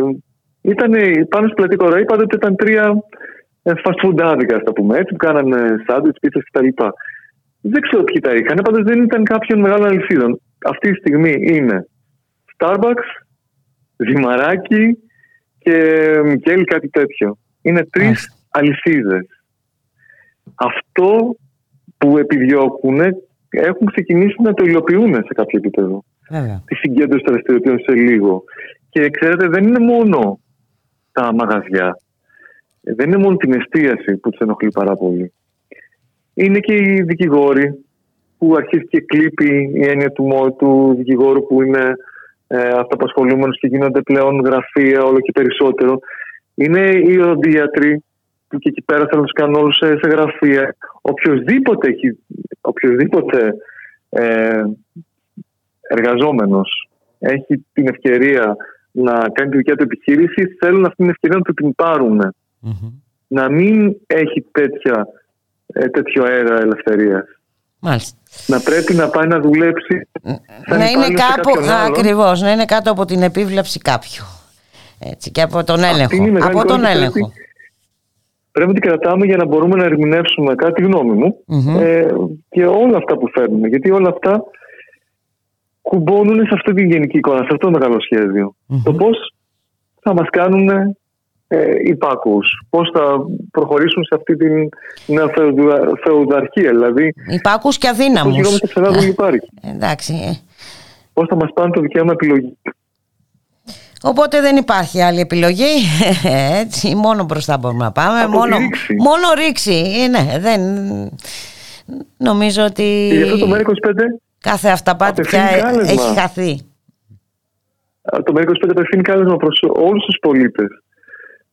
ήταν πάνω στην πλατεία Κοραή, πάντοτε ήταν τρία ε, fast food άδικα, ας πούμε έτσι, που κάνανε σάντουιτς, πίτσες κτλ. Δεν ξέρω ποιοι τα είχαν, πάντως δεν ήταν κάποιον μεγάλο αλυσίδων. Αυτή τη στιγμή είναι Starbucks, Ζυμαράκι και Μικέλ κάτι τέτοιο. Είναι τρεις αλυσίδες. Αυτό που επιδιώκουν έχουν ξεκινήσει να το υλοποιούν σε κάποιο επίπεδο. Τη συγκέντρωση των δραστηριοτήτων σε λίγο. Και ξέρετε, δεν είναι μόνο τα μαγαζιά. Δεν είναι μόνο την εστίαση που τους ενοχλεί πάρα πολύ. Είναι και οι δικηγόροι που αρχίζει και κλείπει η έννοια του, του δικηγόρου που είναι ε, αυτοαπασχολούμενος και γίνονται πλέον γραφεία όλο και περισσότερο. Είναι οι οδοντίατροι που και εκεί πέρα θέλουν να τους κάνουν όλους σε, σε γραφεία. Οποιοδήποτε, έχει, οποιοδήποτε ε, εργαζόμενος έχει την ευκαιρία να κάνει τη δικιά του επιχείρηση, θέλουν αυτή την ευκαιρία να του την πάρουν. Να μην έχει τέτοια, ε, τέτοιο αέρα ελευθερίας. Μάλιστα. Να πρέπει να πάει να δουλέψει. Να είναι κάπου, ακριβώς, να είναι κάτω από την επίβλεψη κάποιου. Έτσι, και από τον έλεγχο. Από τον έλεγχο. Πρέπει να την κρατάμε για να μπορούμε να ερμηνεύσουμε κάτι γνώμη μου ε, και όλα αυτά που φέρνουμε. Γιατί όλα αυτά κουμπώνουν σε αυτή την γενική εικόνα, σε αυτό το μεγάλο Το πώς θα μας κάνουν ε, υπάκους, πώς θα προχωρήσουν σε αυτή την νέα φεουδαρχία. Δηλαδή, υπάκους και αδύναμους. Πώς γινόμαστε ξανά δεν υπάρχει. Εντάξει. Ε. Πώς θα μας πάνε το δικαίωμα επιλογή. Οπότε δεν υπάρχει άλλη επιλογή. <laughs> Έτσι, μόνο μπροστά μπορούμε να πάμε. μόνο, ρήξη. μόνο ρήξη. Ναι, δεν... Νομίζω ότι. Και γι' αυτό το ΜΕΡΑ25. Κάθε αυταπάτη πια έχει χαθεί. Το ΜΕΡΑ25 απευθύνει κάλεσμα προς όλους τους πολίτες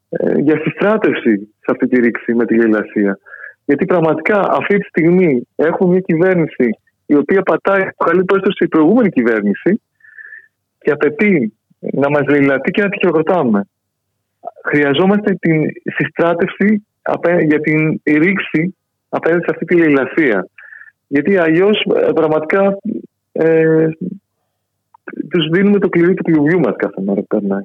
ε, για συστράτευση σε αυτή τη ρήξη με τη λαϊλασία. Γιατί πραγματικά αυτή τη στιγμή έχουμε μια κυβέρνηση η οποία πατάει καλή πρόσταση στην προηγούμενη κυβέρνηση και απαιτεί να μας λαιλατεί και να τη χειροκροτάμε. Χρειαζόμαστε την συστράτευση για την ρήξη απέναντι σε αυτή τη λαϊλασία. Γιατί αλλιώς ε, πραγματικά ε, τους δίνουμε το κλειδί του κλουβιού μας κάθε μέρα που περνάει.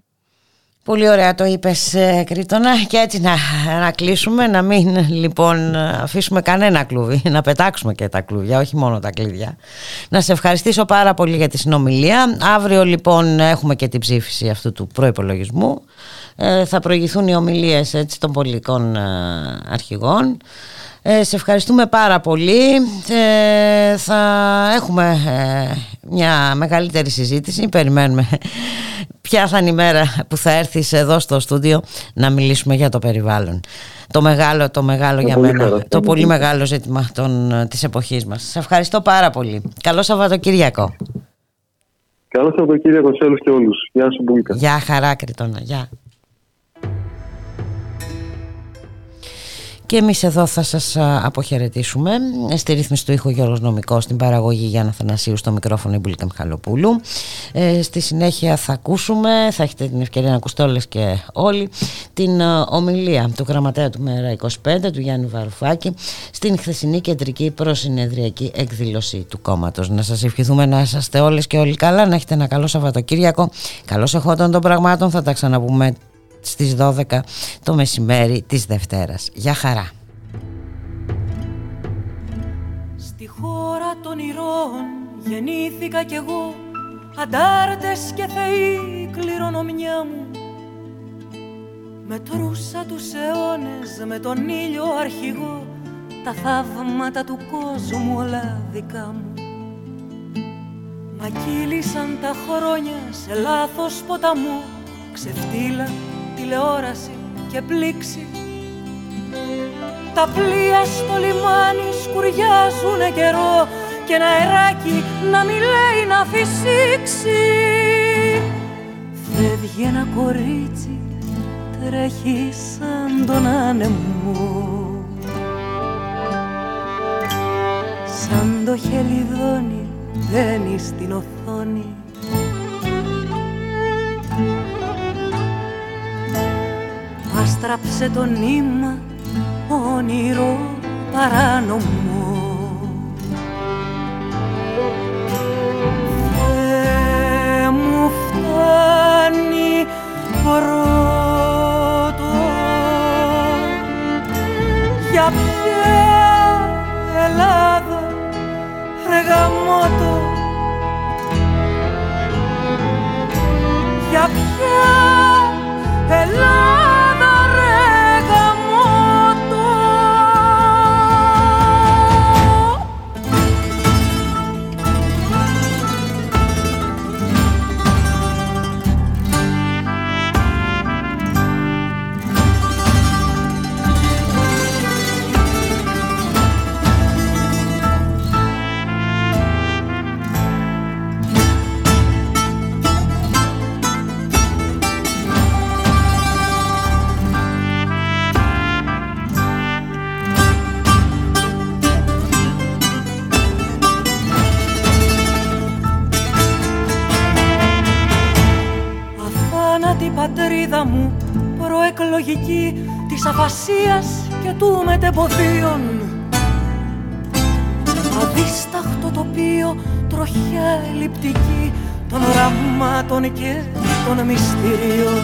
Πολύ ωραία το είπες ε, Κρήτονα και έτσι να, να κλείσουμε να μην λοιπόν αφήσουμε κανένα κλούβι να πετάξουμε και τα κλούβια όχι μόνο τα κλειδιά. Να σε ευχαριστήσω πάρα πολύ για τη συνομιλία. Αύριο λοιπόν έχουμε και την ψήφιση αυτού του προϋπολογισμού. Ε, θα προηγηθούν οι ομιλίες έτσι, των πολιτικών ε, αρχηγών ε, σε ευχαριστούμε πάρα πολύ. Ε, θα έχουμε ε, μια μεγαλύτερη συζήτηση. Περιμένουμε ποια θα είναι η μέρα που θα έρθεις εδώ στο στούντιο να μιλήσουμε για το περιβάλλον. Το μεγάλο, το μεγάλο για μένα, το πολύ μεγάλο ζήτημα των, της εποχής μας. Σε ευχαριστώ πάρα πολύ. Καλό Σαββατοκύριακο. Καλό Σαββατοκύριακο σε όλους και όλους. Γεια σου Μπούλικα. Γεια χαρά Κρητώνα. Γεια. Και εμείς εδώ θα σας αποχαιρετήσουμε. Στη ρύθμιση του ήχου Γιώργος Νομικός στην παραγωγή Γιάννα Θανασίου στο μικρόφωνο Ιμπουλίκα Μιχαλοπούλου ε, στη συνέχεια θα ακούσουμε θα έχετε την ευκαιρία να ακούσετε όλες και όλοι την ομιλία του γραμματέα του Μέρα 25 του Γιάννη Βαρουφάκη στην χθεσινή κεντρική προσυνεδριακή εκδήλωση του κόμματος. Να σας ευχηθούμε να είσαστε όλες και όλοι καλά να έχετε ένα καλό Σαββατοκύριακο. Καλώς εχόντων των πραγμάτων θα τα ξαναπούμε στις 12 το μεσημέρι της Δευτέρας. Γεια χαρά! Στη χώρα των ηρώων γεννήθηκα κι εγώ Αντάρτες και θεοί κληρονομιά μου Μετρούσα τους αιώνες με τον ήλιο αρχηγό Τα θαύματα του κόσμου όλα δικά μου Μα κύλησαν τα χρόνια σε λάθος ποταμό Ξεφτύλα τηλεόραση και πλήξη. Τα πλοία στο λιμάνι σκουριάζουνε καιρό και ένα αεράκι να μιλάει να φυσήξει. Φεύγει ένα κορίτσι, τρέχει σαν τον άνεμο. Σαν το χελιδόνι μπαίνει στην οθόνη Άστραψε το νήμα όνειρο παράνομο. Θεέ μου φτάνει πρώτο. Για ποια Ελλάδα ρε γαμώτο. Για ποια Ελλάδα πατρίδα μου προεκλογική της αφασίας και του μετεμποδίων. Αδίσταχτο τοπίο, τροχιά ελλειπτική των οραμάτων και των μυστηρίων.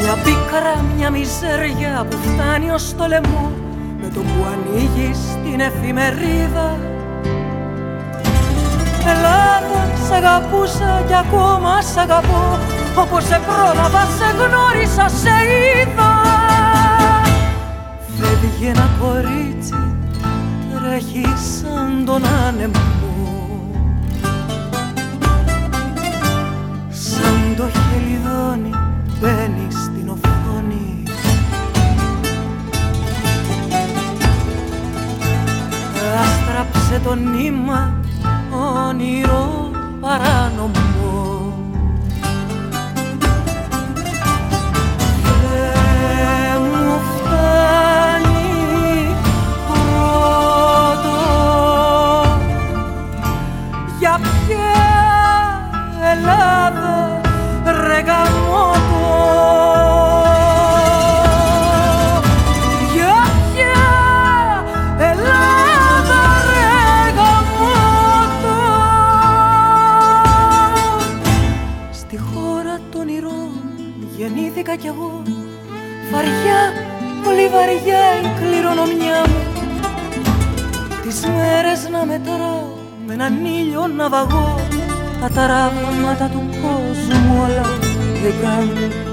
Μια πίκρα, μια μιζέρια που φτάνει ως το λαιμό με το που ανοίγει την εφημερίδα. Ελλάδα, σ' αγαπούσα κι ακόμα σ' αγαπώ όπως σε πρόλαβα, σε γνώρισα, σε είδα. Φεύγει ένα κορίτσι, τρέχει σαν τον άνεμο. Σαν το χελιδόνι μπαίνει στην οθόνη. Άστραψε το νήμα όνειρο παράνομο Βαριά, πολύ βαριά η κληρονομιά μου. Τις μέρες να μετρώ με έναν ήλιο να βαγώ Τα ταράγματα του κόσμου όλα δεν κάνουν